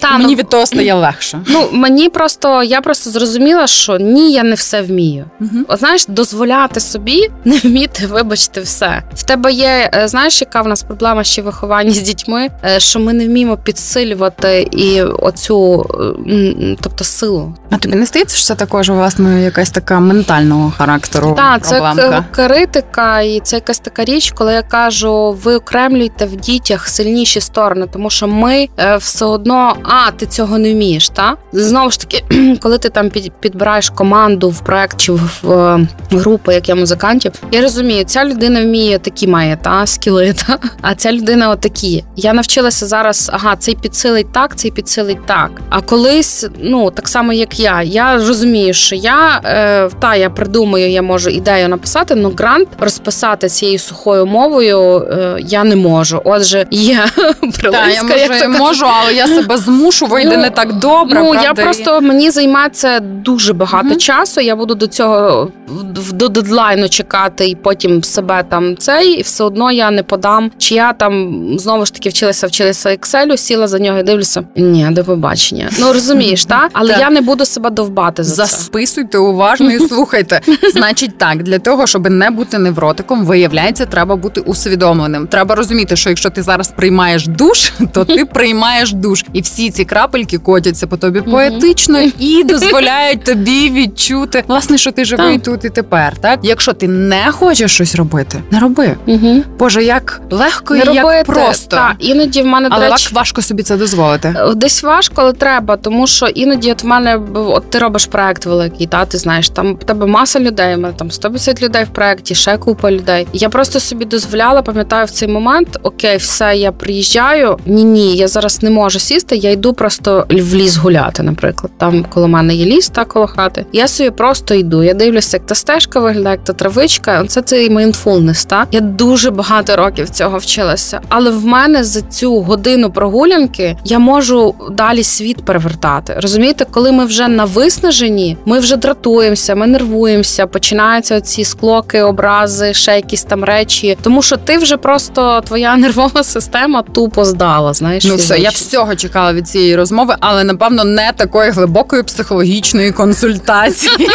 Та, Мені ну, від того стає легше. Ну мені просто я просто зрозуміла, що ні, я не все вмію. От, знаєш, дозволяти собі не вміти, вибачте, все. В тебе є, е, знаєш, яка в нас проблема ще в вихованні з дітьми, Е, що ми не вміємо підсилювати і оцю, е, тобто силу. А тобі не здається, що це також власне якась така ментального характеру Так, це критика, і це якась така річ, коли я кажу, ви окремлюєте в дітях сильніші сторони, тому що ми все одно, а ти цього не вмієш. Та знову ж таки, коли ти там під, підбираєш команду в проект чи в, групу, як я музикантів, я розумію, ця людина вміє такі має та скіли, та а ця людина отакі. Я навчилася зараз, ага, цей підсилить так, цей підсилить так. А колись, ну так само як я, я розумію, що я е, та я придумаю, я можу ідею написати, але грант розписати цією сухою мовою е, я не можу. Отже, є я прилиска, може, можу, але я себе змушу, вийде Ну, не так добре. Ну я просто мені займається дуже багато Мгм. часу. Я буду до цього до дедлайну чекати і потім себе там цей, і все одно я не подам. Чи я там знову ж таки вчилася, вчилася Excel, сіла за нього і дивлюся. Ні, до побачення. Ну розумієш, та але Так. я не буду себе довбати за це. Засписуйте уважно і слухайте. Значить, так для того, щоб не бути невротиком, виявляється, треба бути усвідомленим. Треба розуміти, що якщо ти зараз приймаєш душ, то ти приймаєш душ, і всі ці крапельки котяться по тобі поетично і дозволяють тобі відчути власне, що ти живий Так. тут і тепер. Так, якщо ти не хочеш щось робити, не роби. Боже, як легко і як робити. просто. Та, іноді в мене, Але важко собі це дозволити. Е, Десь важко, але треба, тому що іноді от в мене от ти робиш проект великий, та ти знаєш, там в тебе маса людей, в мене там 150 людей в проекті, ще купа людей. Я просто собі дозволяла, пам'ятаю в цей момент: окей, все, я приїжджаю. Ні, ні, я зараз не можу сісти. Я йду просто в ліс гуляти, наприклад. Там коло мене є ліс, та коло хати. Я собі просто йду. Я дивлюся, як та стежка виглядає, як та травичка. Це цей mindfulness, та я дуже багато років цього вчилася. Але в мене за цю годину прогулянки я можу далі світ перевертати. Розумієте, коли ми вже на виснаженні, ми вже дратуємося, ми нервуємося, починаються ці склоки, образи, ще якісь там речі. Тому що ти вже просто твоя нервова система тупо здала. Знаєш, Ну все, я всього чекала від цієї розмови, але напевно не такої глибокої психологічної консультації.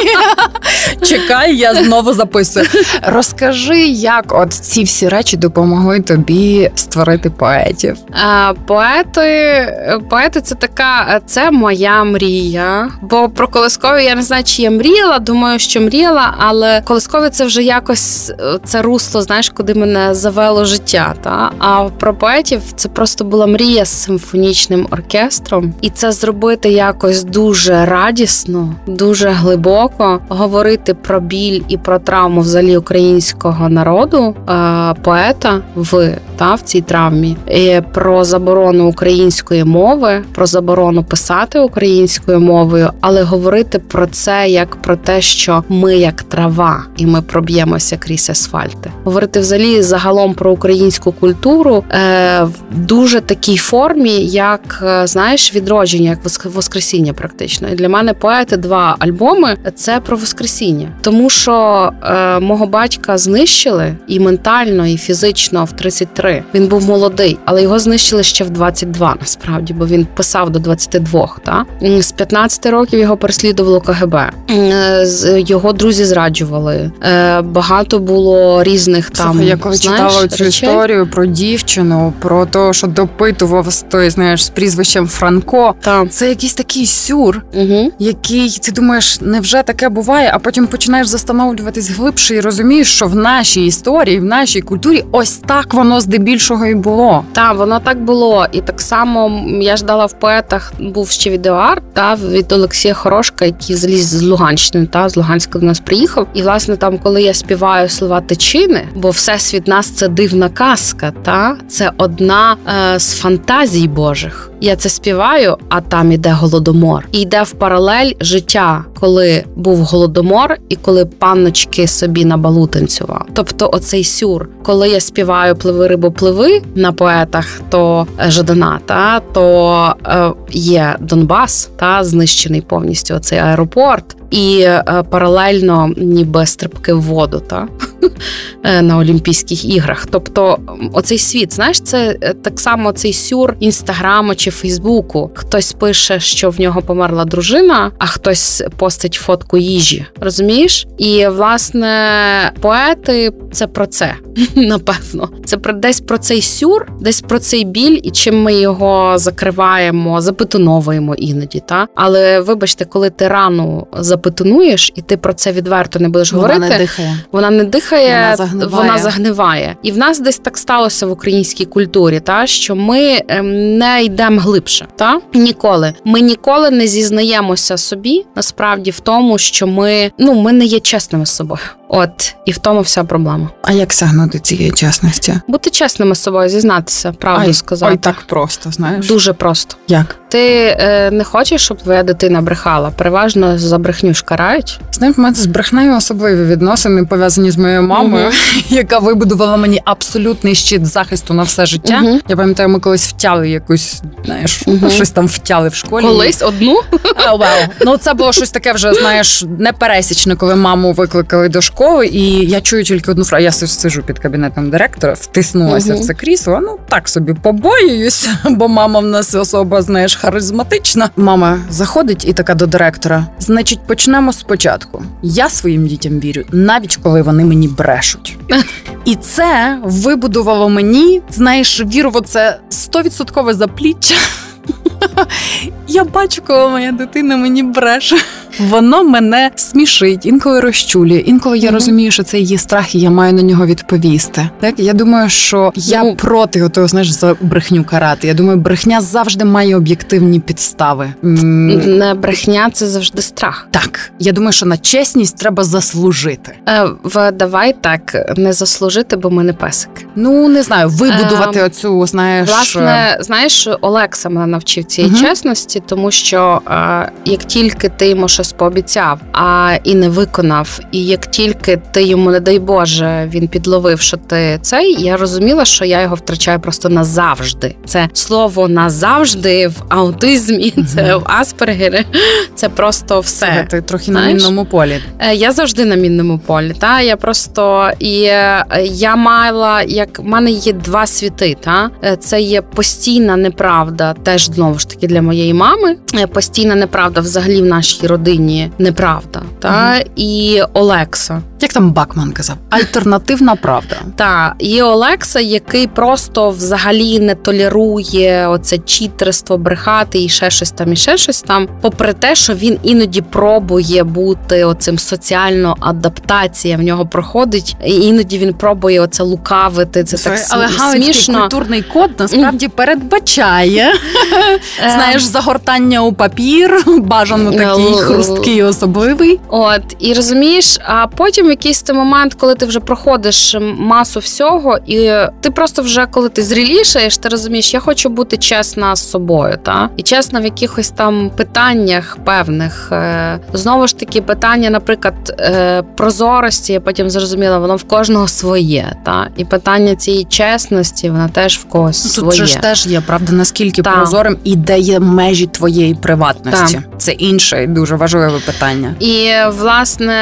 Чекай, я знову записую. Розкажи, як от ці всі речі допомогли тобі створити поетів. А, поети, поети це така, це моя мрія. Бо про колискові я не знаю, чи я мріяла. Думаю, що мріяла, але колискові це вже якось це русло, знаєш, куди мене завело життя. Та? А про поетів це просто була мрія з симфонічним оркестром, і це зробити якось дуже радісно, дуже глибоко, говорити про біль і про травму взагалі українського народу, е, поета в, та, в цій травмі, і про заборону української мови, про заборону писати українською мовою, але говорити про це як про те, що ми як трава, і ми проб'ємося крізь асфальти. Говорити взагалі загалом про українську культуру е, в дуже такій формі, як як е, знаєш відродження, як воск- воскресіння, практично. І для мене поети два альбоми це про воскресіння, тому що е, мого батька знищили і ментально, і фізично в 33. Він був молодий, але його знищили ще в 22, насправді, бо він писав до 22, Та з 15 років його переслідувало КГБ. Е, Його друзі зраджували. Е, Багато було різних там. Слухай, я коли знаєш, читала цю речей. історію про дівчину, про те, що допитував з той, знаєш, з прізвищем Франко. Там. Це якийсь такий сюр, Угу. який ти думаєш, невже таке буває, а потім починаєш застановлюватись глибше і розумієш, що в нашій історії, в нашій культурі ось так воно здебільшого і було. Так, воно так було. І так само я ждала в поетах, був ще відеоарт та, від Олексія Хорошка, який заліз з Луганщини, та, з Луганська до нас приїхав. І власне там, коли я співаю слова течини, бо всесвіт нас це дивна казка, та це одна е, з фантазій Божих. Я це співаю, а там іде голодомор. І йде в паралель життя, коли був голодомор, і коли панночки собі на балу танцювали. Тобто, оцей сюр, коли я співаю пливи рибо пливи на поетах, то е, Жадана, та то е, є Донбас, та знищений повністю оцей аеропорт. І е, паралельно ніби стрибки в воду, та е, на Олімпійських іграх. Тобто, оцей світ, знаєш, це так само цей сюр інстаграму чи Фейсбуку. Хтось пише, що в нього померла дружина, а хтось постить фотку їжі. Розумієш? І власне поети це про це, напевно. Це про десь про цей сюр, десь про цей біль, і чим ми його закриваємо, забетоновуємо іноді. Та але вибачте, коли ти рану забетонуєш, і ти про це відверто не будеш говорити. Не дихає. Вона не дихає, Вона загниває. вона загниває. І в нас десь так сталося в українській культурі, та що ми ем, не йдемо глибше. Та ніколи. Ми ніколи не зізнаємося собі насправді в тому, що ми ну ми не є чесними з собою. От і в тому вся проблема. А як сягнути цієї чесності? Бути чесними з собою, зізнатися, правду ай, сказати. Ой, так просто, знаєш. Дуже просто. Як? Ти е, не хочеш, щоб твоя дитина брехала. Переважно за брехню ж карають. Знаєш, в мене з брехнею особливі відносини пов'язані з моєю мамою, Мгм. яка вибудувала мені абсолютний щит захисту на все життя. Мгм. Я пам'ятаю, ми колись втяли якусь, знаєш, Мгм. щось там втяли в школі. Колись одну А, вау. Ну це було щось таке вже, знаєш, непересічне, коли маму викликали до школи, і я чую тільки одну фразу. Я си- сиджу під кабінетом директора, втиснулася в це крісло. Ну так собі побоююсь, бо мама в нас особа, знаєш, харизматична. Мама заходить і така до директора: значить, почнемо спочатку. Я своїм дітям вірю, навіть коли вони мені брешуть. І це вибудувало мені, знаєш, віру в це стовідсоткове запліччя. Я бачу, коли моя дитина мені бреше. Воно мене смішить, інколи розчулює. Інколи я Мгм. розумію, що це її страх, і я маю на нього відповісти. Так я думаю, що я Ну. проти отого, знаєш, за брехню карати. Я думаю, брехня завжди має об'єктивні підстави. Не брехня, це завжди страх. Так, я думаю, що на чесність треба заслужити. Е, в давай так не заслужити, бо ми не песики. Ну не знаю, вибудувати Ем, оцю, знаєш, Власне, знаєш, Олекса мене навчив цієї Мгм. чесності, тому що е, як тільки ти йому щось пообіцяв, а і не виконав, і як тільки ти йому, не дай Боже, він підловив, що ти цей, я розуміла, що я його втрачаю просто назавжди. Це слово назавжди в аутизмі, це в Аспергері, це просто все. ти трохи на мінному полі. Е, Я завжди на мінному полі. Та я просто і е, я мала як в мене є два світи. Та Е, це є постійна неправда, теж знову ж таки для моєї мами. Е, Постійна неправда взагалі в нашій родині неправда. Та і Олекса. Як там Бакман казав, альтернативна правда. Та і Олекса, який просто взагалі не толерує оце читерство, брехати і ще щось там, і ще щось там. Попри те, що він іноді пробує бути оцим соціально адаптація в нього проходить, і іноді він пробує оце лукавити. Це так але см- смішно. культурний код насправді передбачає знаєш загортання у папір, бажано такий хрусткий. особливий. От і розумієш, а потім якийсь той момент, коли ти вже проходиш масу всього, і ти просто вже коли ти зрілішаєш, ти розумієш, я хочу бути чесна з собою, та і чесна в якихось там питаннях певних. Е, знову ж таки, питання, наприклад, е, прозорості, я потім зрозуміла, воно в кожного своє. Та і питання цієї чесності, вона теж в когось Тут своє. же ж теж є правда, наскільки Так. прозорим і де є межі твоєї приватності. Так. Це інше дуже важливе питання. І власне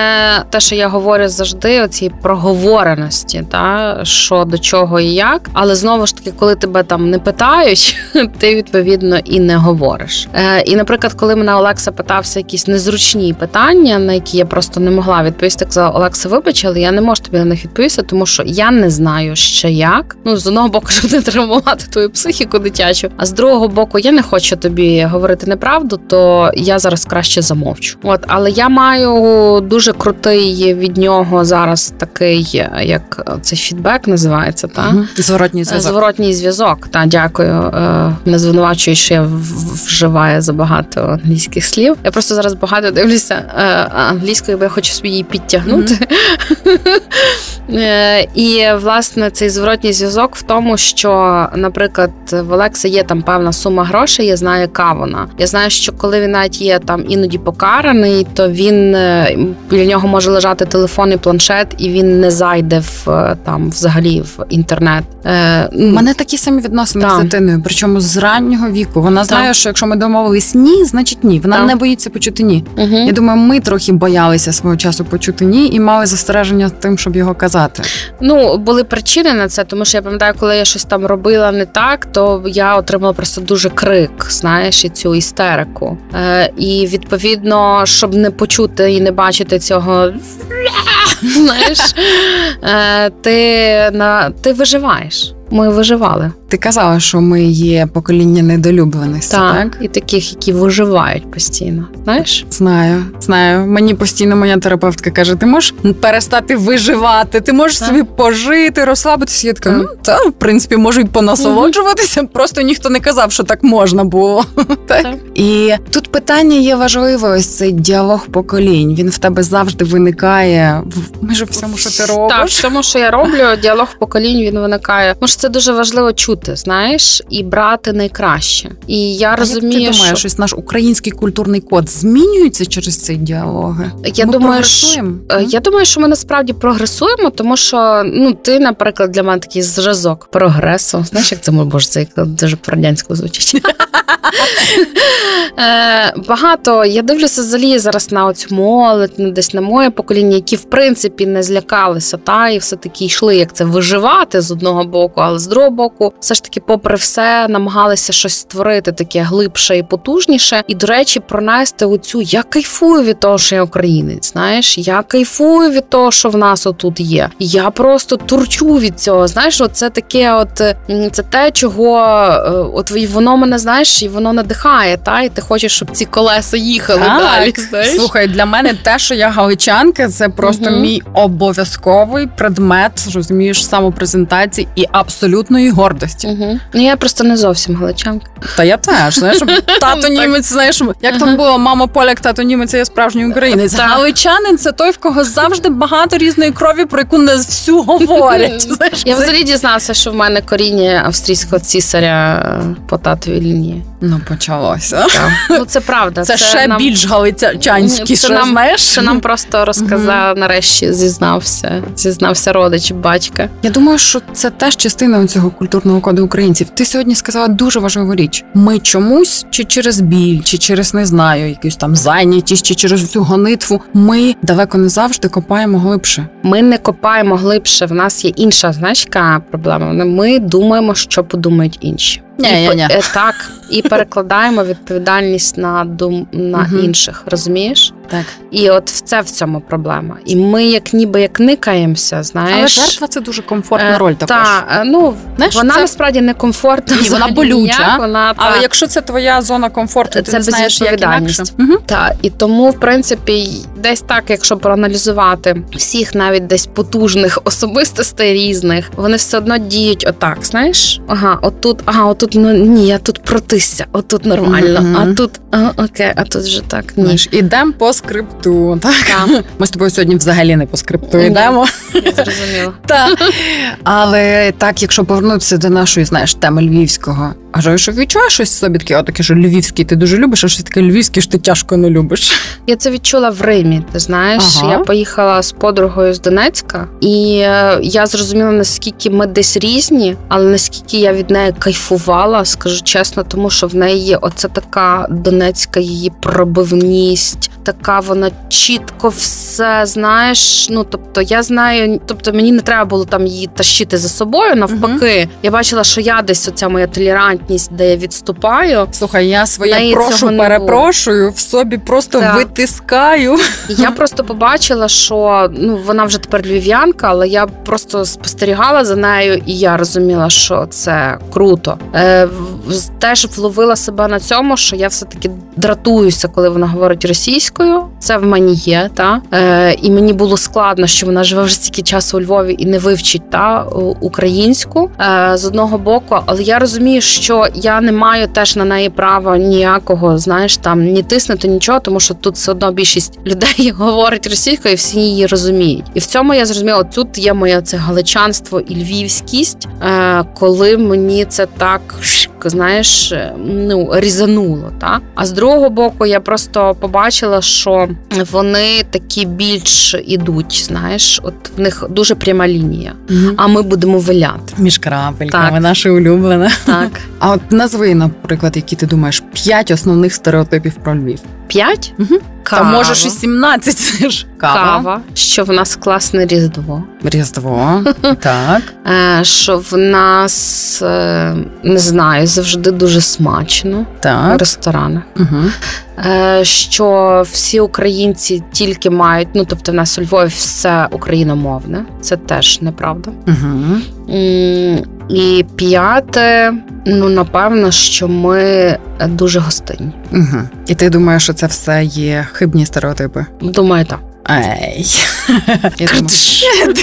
те, що я говорю завжди, оці проговореності, та що до чого і як. Але знову ж таки, коли тебе там не питають, ти відповідно і не говориш. Е, і, наприклад, коли мене Олекса питався якісь незручні питання, на які я просто не могла відповісти, казала Олекса, вибач, але я не можу тобі на них відповісти, тому що я не знаю ще як. Ну з одного боку, щоб не травмувати твою психіку дитячу, а з другого боку, я не хочу тобі говорити неправду, то я зараз краще замовчу. От, але я маю дуже крутий від нього зараз такий, як цей фідбек називається, та. Зворотній зв'язок. зворотній зв'язок. Та дякую. Е, Не звинувачую, що я вживаю забагато англійських слів. Я просто зараз багато дивлюся е, англійською, бо я хочу собі її підтягнути. Е, І власне цей зворотній зв'язок в тому, що, наприклад, в Олекса є там певна сума грошей, я знаю, яка вона. Я знаю, що коли він навіть є там іноді покараний, то він е, біля нього може лежати телефон і планшет, і він не зайде в е, там взагалі в інтернет. Е, У мене такі самі відносини з дитиною, причому з раннього віку. Вона знає, що якщо ми домовились ні, значить ні. Вона не боїться почути ні. Угу. Я думаю, ми трохи боялися свого часу почути ні і мали застереження тим, щоб його казати. Ну, були причини на це, тому що я пам'ятаю, коли я щось там робила не так, то я отримала просто дуже крик, знаєш, і цю істерику. Е, і відповідно, щоб не почути і не бачити цього, знаєш, е, ти, на, ти виживаєш. Ми виживали. Ти казала, що ми є покоління недолюбленості, Так. так? І таких, які виживають постійно. Знаєш? Знаю, знаю. Мені постійно моя терапевтка каже: ти можеш перестати виживати, ти можеш Так. собі пожити, розслабитися. Я така, Так. ну та в принципі можу й понасолоджуватися. Просто ніхто не казав, що так можна було. так? Так. І тут питання є важливе. Ось цей діалог поколінь. Він в тебе завжди виникає в майже всьому, що ти робиш. Так, в тому, що я роблю, діалог поколінь він виникає. Може, це дуже важливо чути, знаєш, і брати найкраще. І я А розумію, як ти думаєш, що ось наш український культурний код змінюється через ці діалоги? я Ми думаю, що? Е, Я думаю, що ми насправді прогресуємо, тому що ну ти, наприклад, для мене такий зразок прогресу. Знаєш, як це може це дуже по-радянську звучить. Е, Багато я дивлюся взагалі зараз на оцю молодь, ну, десь на моє покоління, які в принципі не злякалися, та і все таки йшли, як це виживати з одного боку, але з другого боку, все ж таки, попри все, намагалися щось створити таке глибше і потужніше. І, до речі, пронести оцю я кайфую від того, що я українець. Знаєш, я кайфую від того, що в нас отут є. Я просто турчу від цього. Знаєш, от це таке, от це те, чого е, от і воно мене знаєш, і воно надихає, та і ти хочеш, щоб ці колеса їхали Так. далі. Знаєш? Слухай, для мене те, що я галичанка, це просто Мгм. мій обов'язковий предмет, розумієш, самопрезентації і абсолютної гордості. Угу. Ну я просто не зовсім галичанка. Та я теж, знаєш, тато німець, знаєш, як там було, мама поляк, тато німець, я справжній українець. Галичанин це той, в кого завжди багато різної крові, про яку не всю говорять. Знаєш, Я взагалі дізналася, що в мене коріння австрійського цісаря е, по татовій лінії. Ну, почалося. Ну це правда. Це, ще більш галичанські, що нам просто розказав нарешті, зізнався, зізнався родич батька. Я думаю, що це теж частина цього культурного коду українців. Ти сьогодні сказала дуже важливу річ. Ми чомусь, чи через біль, чи через не знаю, якусь там зайнятість, чи через цю гонитву. Ми далеко не завжди копаємо глибше. Ми не копаємо глибше. В нас є інша знаєш, яка проблема. Ми думаємо, що подумають інші. Ні, і, ні, ні. е, так, і перекладаємо відповідальність на дум на Мгм. інших, розумієш? Так, І от в це в цьому проблема. І ми, як ніби як никаємося, знаєш. але жертва це дуже комфортна Е, роль також. Та, е, ну Знаєш, вона це- насправді не комфортна. Ні, вона болюча, ніяк, Вона Але якщо це твоя зона комфорту, ти Це не знаєш, як інакше. Мгм. та і тому, в принципі, десь так, якщо проаналізувати всіх навіть десь потужних особистостей різних, вони все одно діють отак. Знаєш, ага, отут, ага, отут ну ні, я тут крутися, отут нормально, Мгм. а тут а, окей, а тут вже так. Ні. Знаєш, ідемо по скрипту. Так? Так, Ми з тобою сьогодні взагалі не по скрипту йдемо. я зрозуміла. Так. Але так, якщо повернутися до нашої, знаєш, теми львівського, а ж що відчуваєш щось собі таке, отаке, що львівський ти дуже любиш, а щось таке львівське, що ти тяжко не любиш. Я це відчула в Римі. Ти знаєш, Ага. я поїхала з подругою з Донецька, і е, я зрозуміла, наскільки ми десь різні, але наскільки я від неї кайфувала, скажу чесно, тому що в неї є оце така донецька її пробивність, така вона чітко все знаєш. Ну тобто, я знаю, тобто мені не треба було там її тащити за собою. Навпаки, я бачила, що я десь оця моя толерантність, де я відступаю. Слухай, я своє прошу, перепрошую, в собі просто Так. витискаю. Я просто побачила, що ну вона вже тепер львів'янка, але я просто спостерігала за нею, і я розуміла, що це круто. Е, теж вловила себе на цьому, що я все таки дратуюся, коли вона говорить російською. Це в мені є, та е, і мені було складно, що вона живе вже стільки часу у Львові і не вивчить та українську е, з одного боку. Але я розумію, що я не маю теж на неї права ніякого, знаєш, там ні тиснути нічого, тому що тут все одно більшість людей говорить російською, і всі її розуміють. І в цьому я зрозуміла, тут є моє це галичанство і львівськість, е, коли мені це так знаєш, е, ну різануло. Та а з другого боку, я просто побачила, що вони такі більш ідуть. Знаєш, от в них дуже пряма лінія. А ми будемо виляти. Між крапельками, Так. наше улюблене. Так, А от назви, наприклад, які ти думаєш, п'ять основних стереотипів про Львів. п'ять. Угу. Кава. Та можеш і 17, це ж кава. Кава, що в нас класне різдво. Різдво. так. Е, що в нас е, не знаю, завжди дуже смачно в Так. ресторанах. Угу. Е, що всі українці тільки мають, ну тобто в нас у Львові все україномовне, це теж неправда. Угу. І п'яте, ну напевно, що ми дуже гостинні. Угу. І ти думаєш, що це все є хибні стереотипи? Думаю, так. Ей.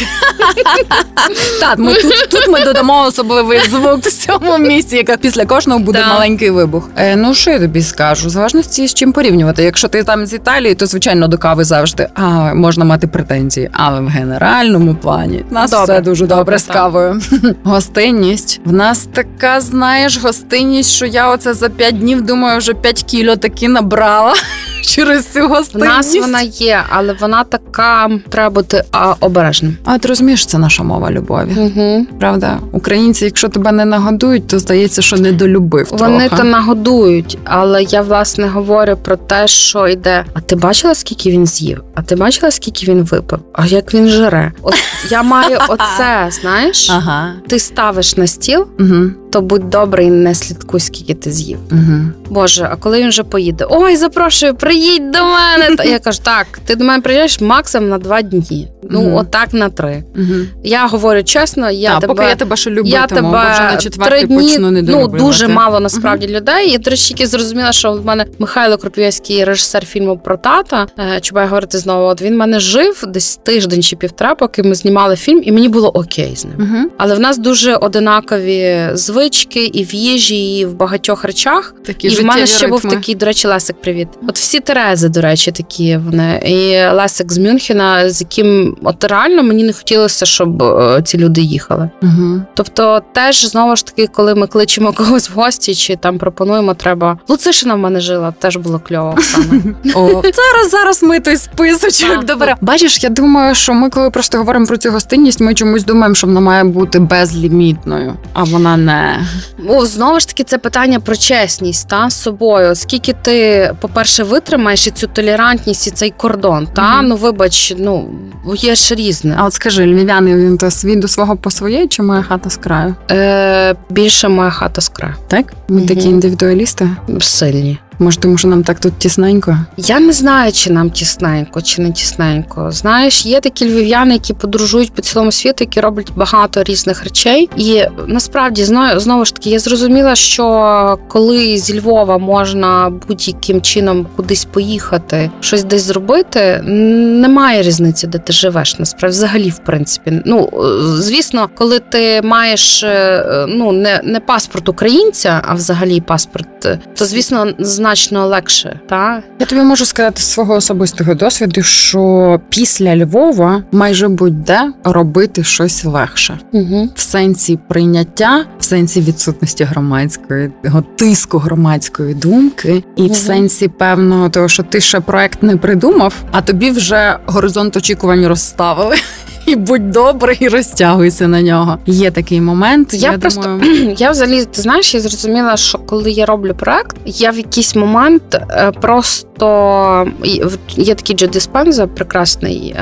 Так, ми тут, тут ми додамо особливий звук в цьому місці, яка після кожного буде маленький вибух. Е, ну що я тобі скажу? В залежності з чим порівнювати. Якщо ти там з Італії, то звичайно до кави завжди а, можна мати претензії. Але в генеральному плані в нас Добре, все дуже добре, добре, з кавою. Гостинність. В нас така, знаєш, гостинність, що я оце за п'ять днів думаю, вже 5 кіло таки набрала через цю В гостинність. нас вона є, але вона така треба бути а, обережним. А ти розумієш, це наша мова любові. Угу. Правда, українці, якщо тебе не нагодують, то здається, що недолюбив. Вони трохи. то нагодують, але я власне говорю про те, що йде. А ти бачила, скільки він з'їв? А ти бачила, скільки він випив? А як він жере? От я маю оце, знаєш? Ага. Ти ставиш на стіл, Угу. То будь добрий, не слідкуй, скільки ти з'їв. Угу. Боже, а коли він вже поїде? Ой, запрошую, приїдь до мене. Та я кажу, так, ти до мене приїдеш максимум на два дні. Ну, Мгм. отак на три. Угу. Я говорю чесно, я Я тебе поки я тебе ще любитиму, я бо вже на четвертий три дні, почну ну недолюблювати. дуже мало насправді людей. Я до речі, тільки зрозуміла, що в мене Михайло Кропівський, режисер фільму про тата. е, Чубай говорити знову. От він в мене жив десь тиждень чи півтора, поки ми знімали фільм, і мені було окей з ним. Угу. Але в нас дуже одинакові звички і в їжі, і в багатьох речах. Такі і в мене ще був такий, до речі, Лесик. Привіт. От всі Терези, до речі, такі вони. І Лесик з Мюнхена, з яким от реально мені не хотілося, щоб е, ці люди їхали. Угу. Тобто, теж знову ж таки, коли ми кличемо когось в гості чи там пропонуємо, треба Луцишина в мене жила, теж було кльово. О, зараз зараз ми той списочок добре. Бачиш, я думаю, що ми, коли просто говоримо про цю гостинність, ми чомусь думаємо, що вона має бути безлімітною, а вона не. О, знову ж таки, це питання про чесність та з собою. Скільки ти, по-перше, витримаєш і цю толерантність, і цей кордон, та угу. ну вибач, ну є ж різне. А от скажи, львів'яни він то свій до свого по своєї, чи моя хата з краю? Е, більше моя хата з краю. Так? Ми угу. такі індивідуалісти. Сильні. Може, тому що нам так тут тісненько? Я не знаю, чи нам тісненько, чи не тісненько. Знаєш, є такі львів'яни, які подорожують по цілому світу, які роблять багато різних речей. І насправді знову, знову ж таки, я зрозуміла, що коли зі Львова можна будь-яким чином кудись поїхати, щось десь зробити, немає різниці, де ти живеш. Насправді, взагалі, в принципі, ну звісно, коли ти маєш е, ну не, не паспорт українця, а взагалі паспорт, то звісно значно легше. Та я тобі можу сказати з свого особистого досвіду, що після Львова майже будь-де робити щось легше угу. в сенсі прийняття, в сенсі відсутності громадської тиску громадської думки, і угу. в сенсі певного того, що ти ще проект не придумав, а тобі вже горизонт очікувань розставили і будь добрий, і розтягуйся на нього. Є такий момент. Я, я просто думаю... я взагалі ти знаєш, я зрозуміла, що коли я роблю проект, я в якийсь момент е, просто є такий Джо Диспенза, прекрасний.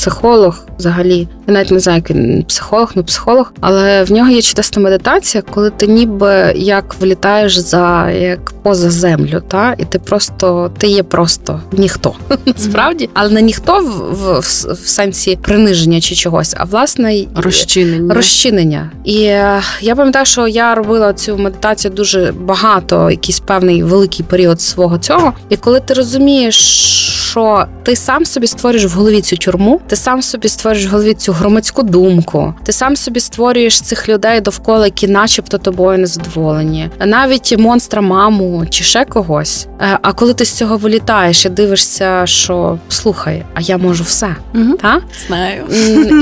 Психолог взагалі. Я навіть не знаю, як він психолог, не психолог, але в нього є чудесна медитація, коли ти ніби як влітаєш за як поза землю, та і ти просто ти є просто ніхто насправді, але не ніхто в, в, в, в сенсі приниження чи чогось, а власне розчинення. розчинення. І е, я пам'ятаю, що я робила цю медитацію дуже багато, якийсь певний великий період свого цього. І коли ти розумієш, що ти сам собі створюєш в голові цю тюрму, ти сам собі створюєш в голові цю громадську думку, ти сам собі створюєш цих людей довкола, які, начебто, тобою незадоволені, навіть монстра, маму чи ще когось. Е, а коли ти з цього вилітаєш і дивишся, що слухай, а я можу все, угу. та знаю.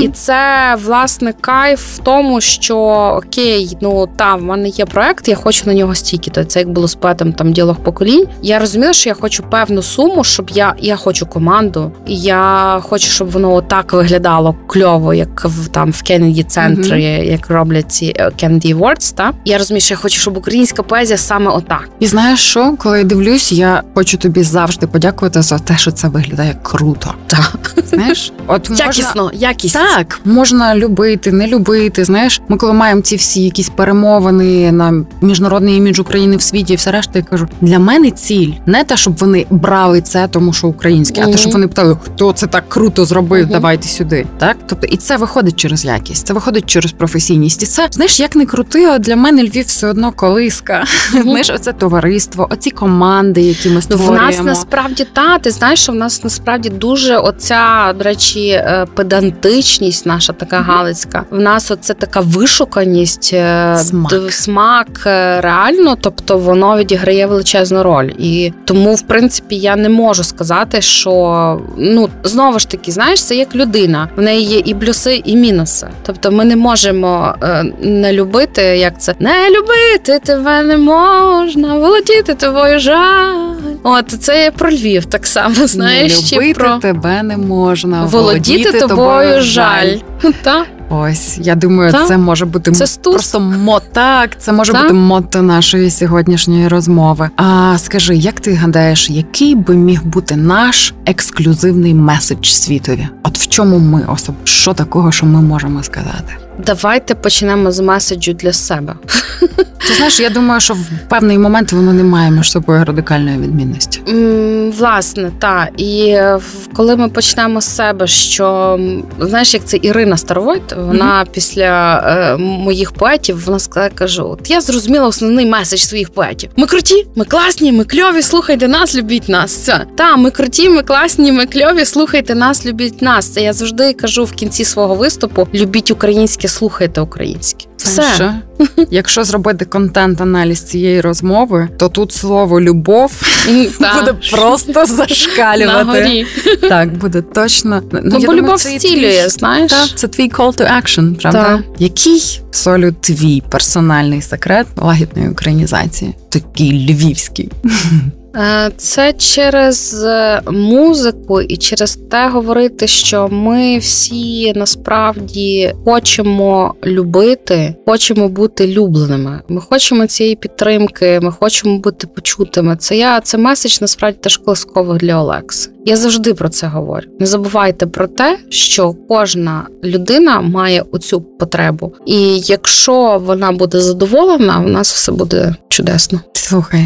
І це власне кайф в тому, що окей, ну та в мене є проект, я хочу на нього стільки. То це як було з поетом там діалог поколінь. Я розуміла, що я хочу певну суму, щоб я я хочу команду, і я хочу, щоб воно так виглядало кльово, як в там в Кеннеді центрі, mm-hmm. як роблять ці Кеннеді Awards, та Я розумію, що я хочу, щоб українська поезія саме отак. І знаєш що, коли я дивлюсь, я хочу тобі завжди подякувати за те, що це виглядає круто. Так. Знаєш, от можна... якісно, якість. Так, можна любити, не любити. Знаєш, ми коли маємо ці всі якісь перемовини на міжнародний імідж України в світі, і все решта, я кажу, для мене ціль не те, щоб вони брали це, тому що українське, mm-hmm. а те, щоб вони питали, хто це так круто зробив, mm-hmm. давайте сюди. Так, тобто, і це виходить через якість, це виходить через професійність. І це знаєш, як не крути, а для мене Львів все одно колиска. Mm-hmm. Знаєш, оце товариство, оці команди, які ми створюємо. Ну, в нас насправді та ти знаєш, що в нас насправді дуже оця до речі, е, педантичність наша така галицька. В нас оце така вишуканість, е, смак. смак е, реально, тобто воно відіграє величезну роль. І тому, в принципі, я не можу сказати, що ну знову ж таки, знаєш, це як людина. В неї є і плюси, і мінуси. Тобто, ми не можемо не любити, як це не любити тебе не можна, володіти тобою жаль. От це є про Львів, так само знаєш. Не любити про... тебе не можна володіти тобою жаль. Та? Ось я думаю, Та? це може бути це просто мотак. Це може Та? бути мото нашої сьогоднішньої розмови. А скажи, як ти гадаєш, який би міг бути наш ексклюзивний меседж світові? От в чому ми особ... що такого, що ми можемо сказати? Давайте почнемо з меседжу для себе. Ти знаєш, я думаю, що в певний момент воно не має між собою радикальної відмінності. Mm, власне, так. І коли ми почнемо з себе, що знаєш, як це Ірина Старовойт, вона mm-hmm. після е, моїх поетів вона сказала, кажу: от я зрозуміла основний меседж своїх поетів. Ми круті, ми класні, ми кльові, слухайте нас, любіть нас. Це та ми круті, ми класні, ми кльові, слухайте нас, любіть нас. Це я завжди кажу в кінці свого виступу: любіть українське, слухайте українське. Все. Що? Якщо зробити контент-аналіз цієї розмови, то тут слово любов буде просто зашкалювати. Так, буде точно. Ну, ну Бо любов стілює, знаєш? Це твій call to action, правда? Який солю твій персональний секрет лагідної українізації? Такий львівський. Е, це через е, музику і через те говорити, що ми всі насправді хочемо любити, хочемо бути любленими. Ми хочемо цієї підтримки, ми хочемо бути почутими. Це я це меседж насправді теж колисково для Олекси. Я завжди про це говорю. Не забувайте про те, що кожна людина має оцю потребу, і якщо вона буде задоволена, у нас все буде чудесно. Слухай.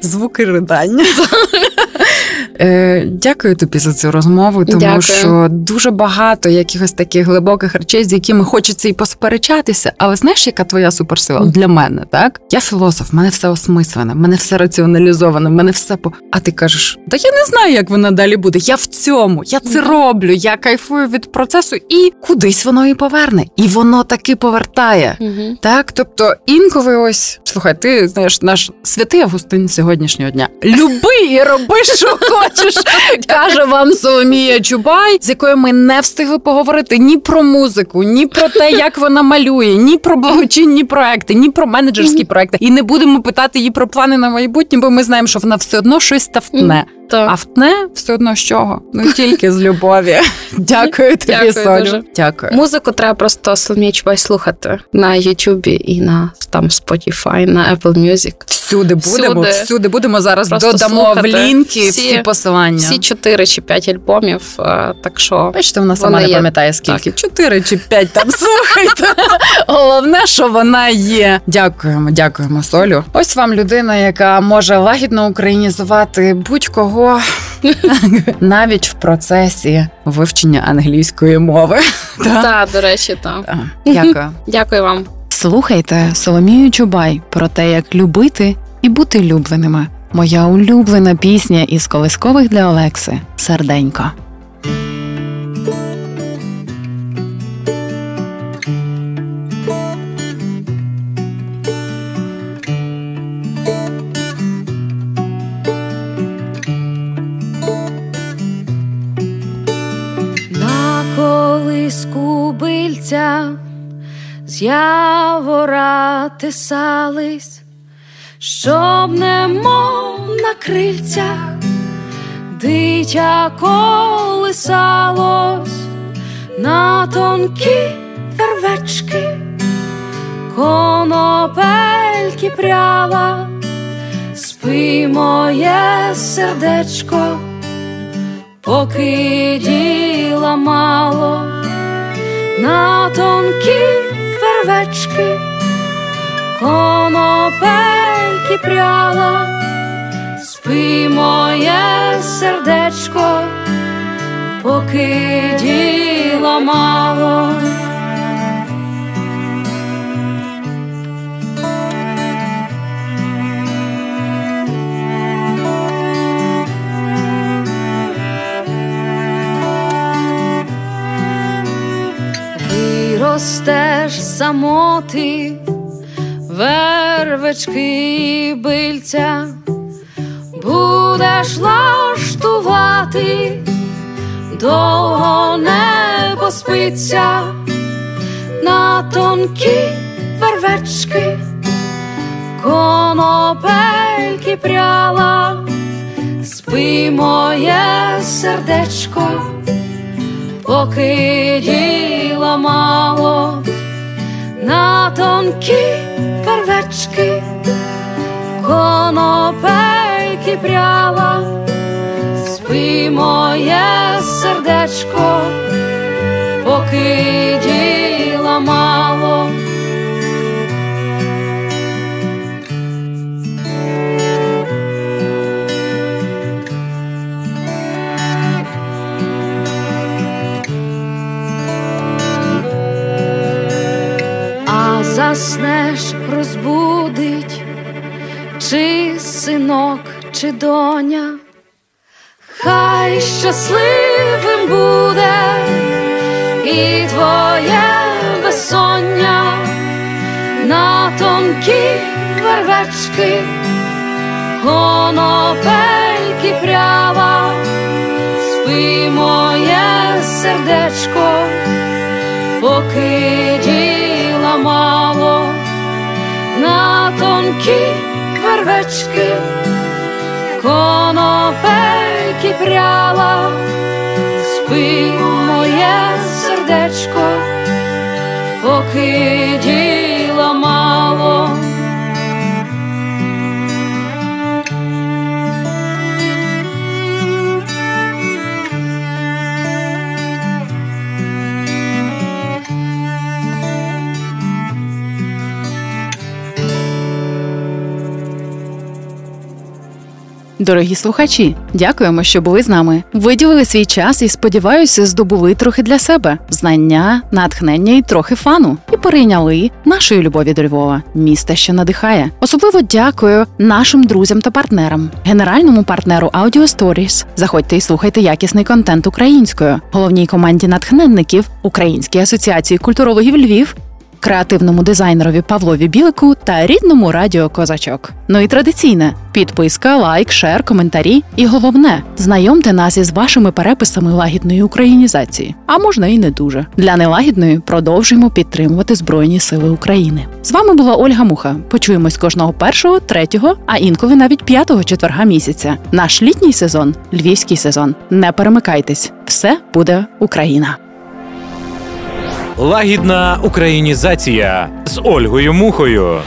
Звуки ридання. Е, Дякую тобі за цю розмову, тому Дякую. що дуже багато якихось таких глибоких речей, з якими хочеться і посперечатися. Але знаєш, яка твоя суперсила для мене? Так я філософ, в мене все осмислене, в мене все раціоналізоване, в мене все по. А ти кажеш, та я не знаю, як вона далі буде. Я в цьому, я це роблю, я кайфую від процесу, і кудись воно і поверне, і воно таки повертає. Мгм. Так, тобто інколи ось слухай, ти знаєш, наш святий Августин сьогоднішнього дня. Люби і роби, що хочеш, каже вам Соломія Чубай, з якою ми не встигли поговорити ні про музику, ні про те, як вона малює, ні про благочинні проекти, ні про менеджерські проекти. І не будемо питати її про плани на майбутнє, бо ми знаємо, що вона все одно щось тавтне. Так. А втне все одно з чого? Ну тільки з любові. Дякую тобі, Дякую Солю. дуже. Дякую. Музику треба просто Соломія Чубай слухати на Ютубі і на там Spotify, на Apple Music. Всюди будемо, Всюди. всюди, будемо зараз Просто додамо слухати. в лінки всі, Всі- посилання. Всі чотири чи п'ять альбомів. е, Так що Бачите, вона сама не є. пам'ятає скільки. Чотири чи п'ять там слухайте. Головне, що вона є. Дякуємо, дякуємо, Солю. Ось вам людина, яка може лагідно українізувати будь-кого навіть в процесі вивчення англійської мови. Так. до речі, так. Так. Дякую. Дякую вам. Слухайте Соломію Чубай про те, як любити і бути любленими. Моя улюблена пісня із колискових для Олекси Серденько. Бильця з явора тисались, щоб немов на крильцях дитя колисалось на тонкі вервечки, конопельки пряла, спи моє сердечко поки діла мало на тонкі вервечки, конопельки пряла, спи моє сердечко, поки діла мало. Виростеш самоти, вервечки і бильця, будеш лаштувати, довго не поспиться на тонкі вервечки, конопельки пряла, спи моє сердечко поки діла мало на тонкі первечки, конопельки пряла, спи моє сердечко, поки діла мало. Заснеш, розбудить, чи синок, чи доня, хай щасливим буде і твоє безсоння. На тонкі вервечки, конопельки прява, спи моє сердечко тонкі вервечки, конопельки пряла, спи моє сердечко, поки діла Дорогі слухачі, дякуємо, що були з нами. Виділили свій час і сподіваюся, здобули трохи для себе знання, натхнення і трохи фану. І перейняли нашої любові до Львова, міста, що надихає. Особливо дякую нашим друзям та партнерам, генеральному партнеру Audio Stories. Заходьте і слухайте якісний контент українською, головній команді натхненників Українській асоціації культурологів Львів креативному дизайнерові Павлові Білику та рідному радіо Козачок. Ну і традиційне підписка, лайк, шер, коментарі. І головне, знайомте нас із вашими переписами лагідної українізації. А можна і не дуже. Для нелагідної продовжуємо підтримувати Збройні Сили України. З вами була Ольга Муха. Почуємось кожного першого, третього, а інколи навіть п'ятого четверга місяця. Наш літній сезон львівський сезон. Не перемикайтесь, все буде Україна. Лагідна українізація з Ольгою Мухою.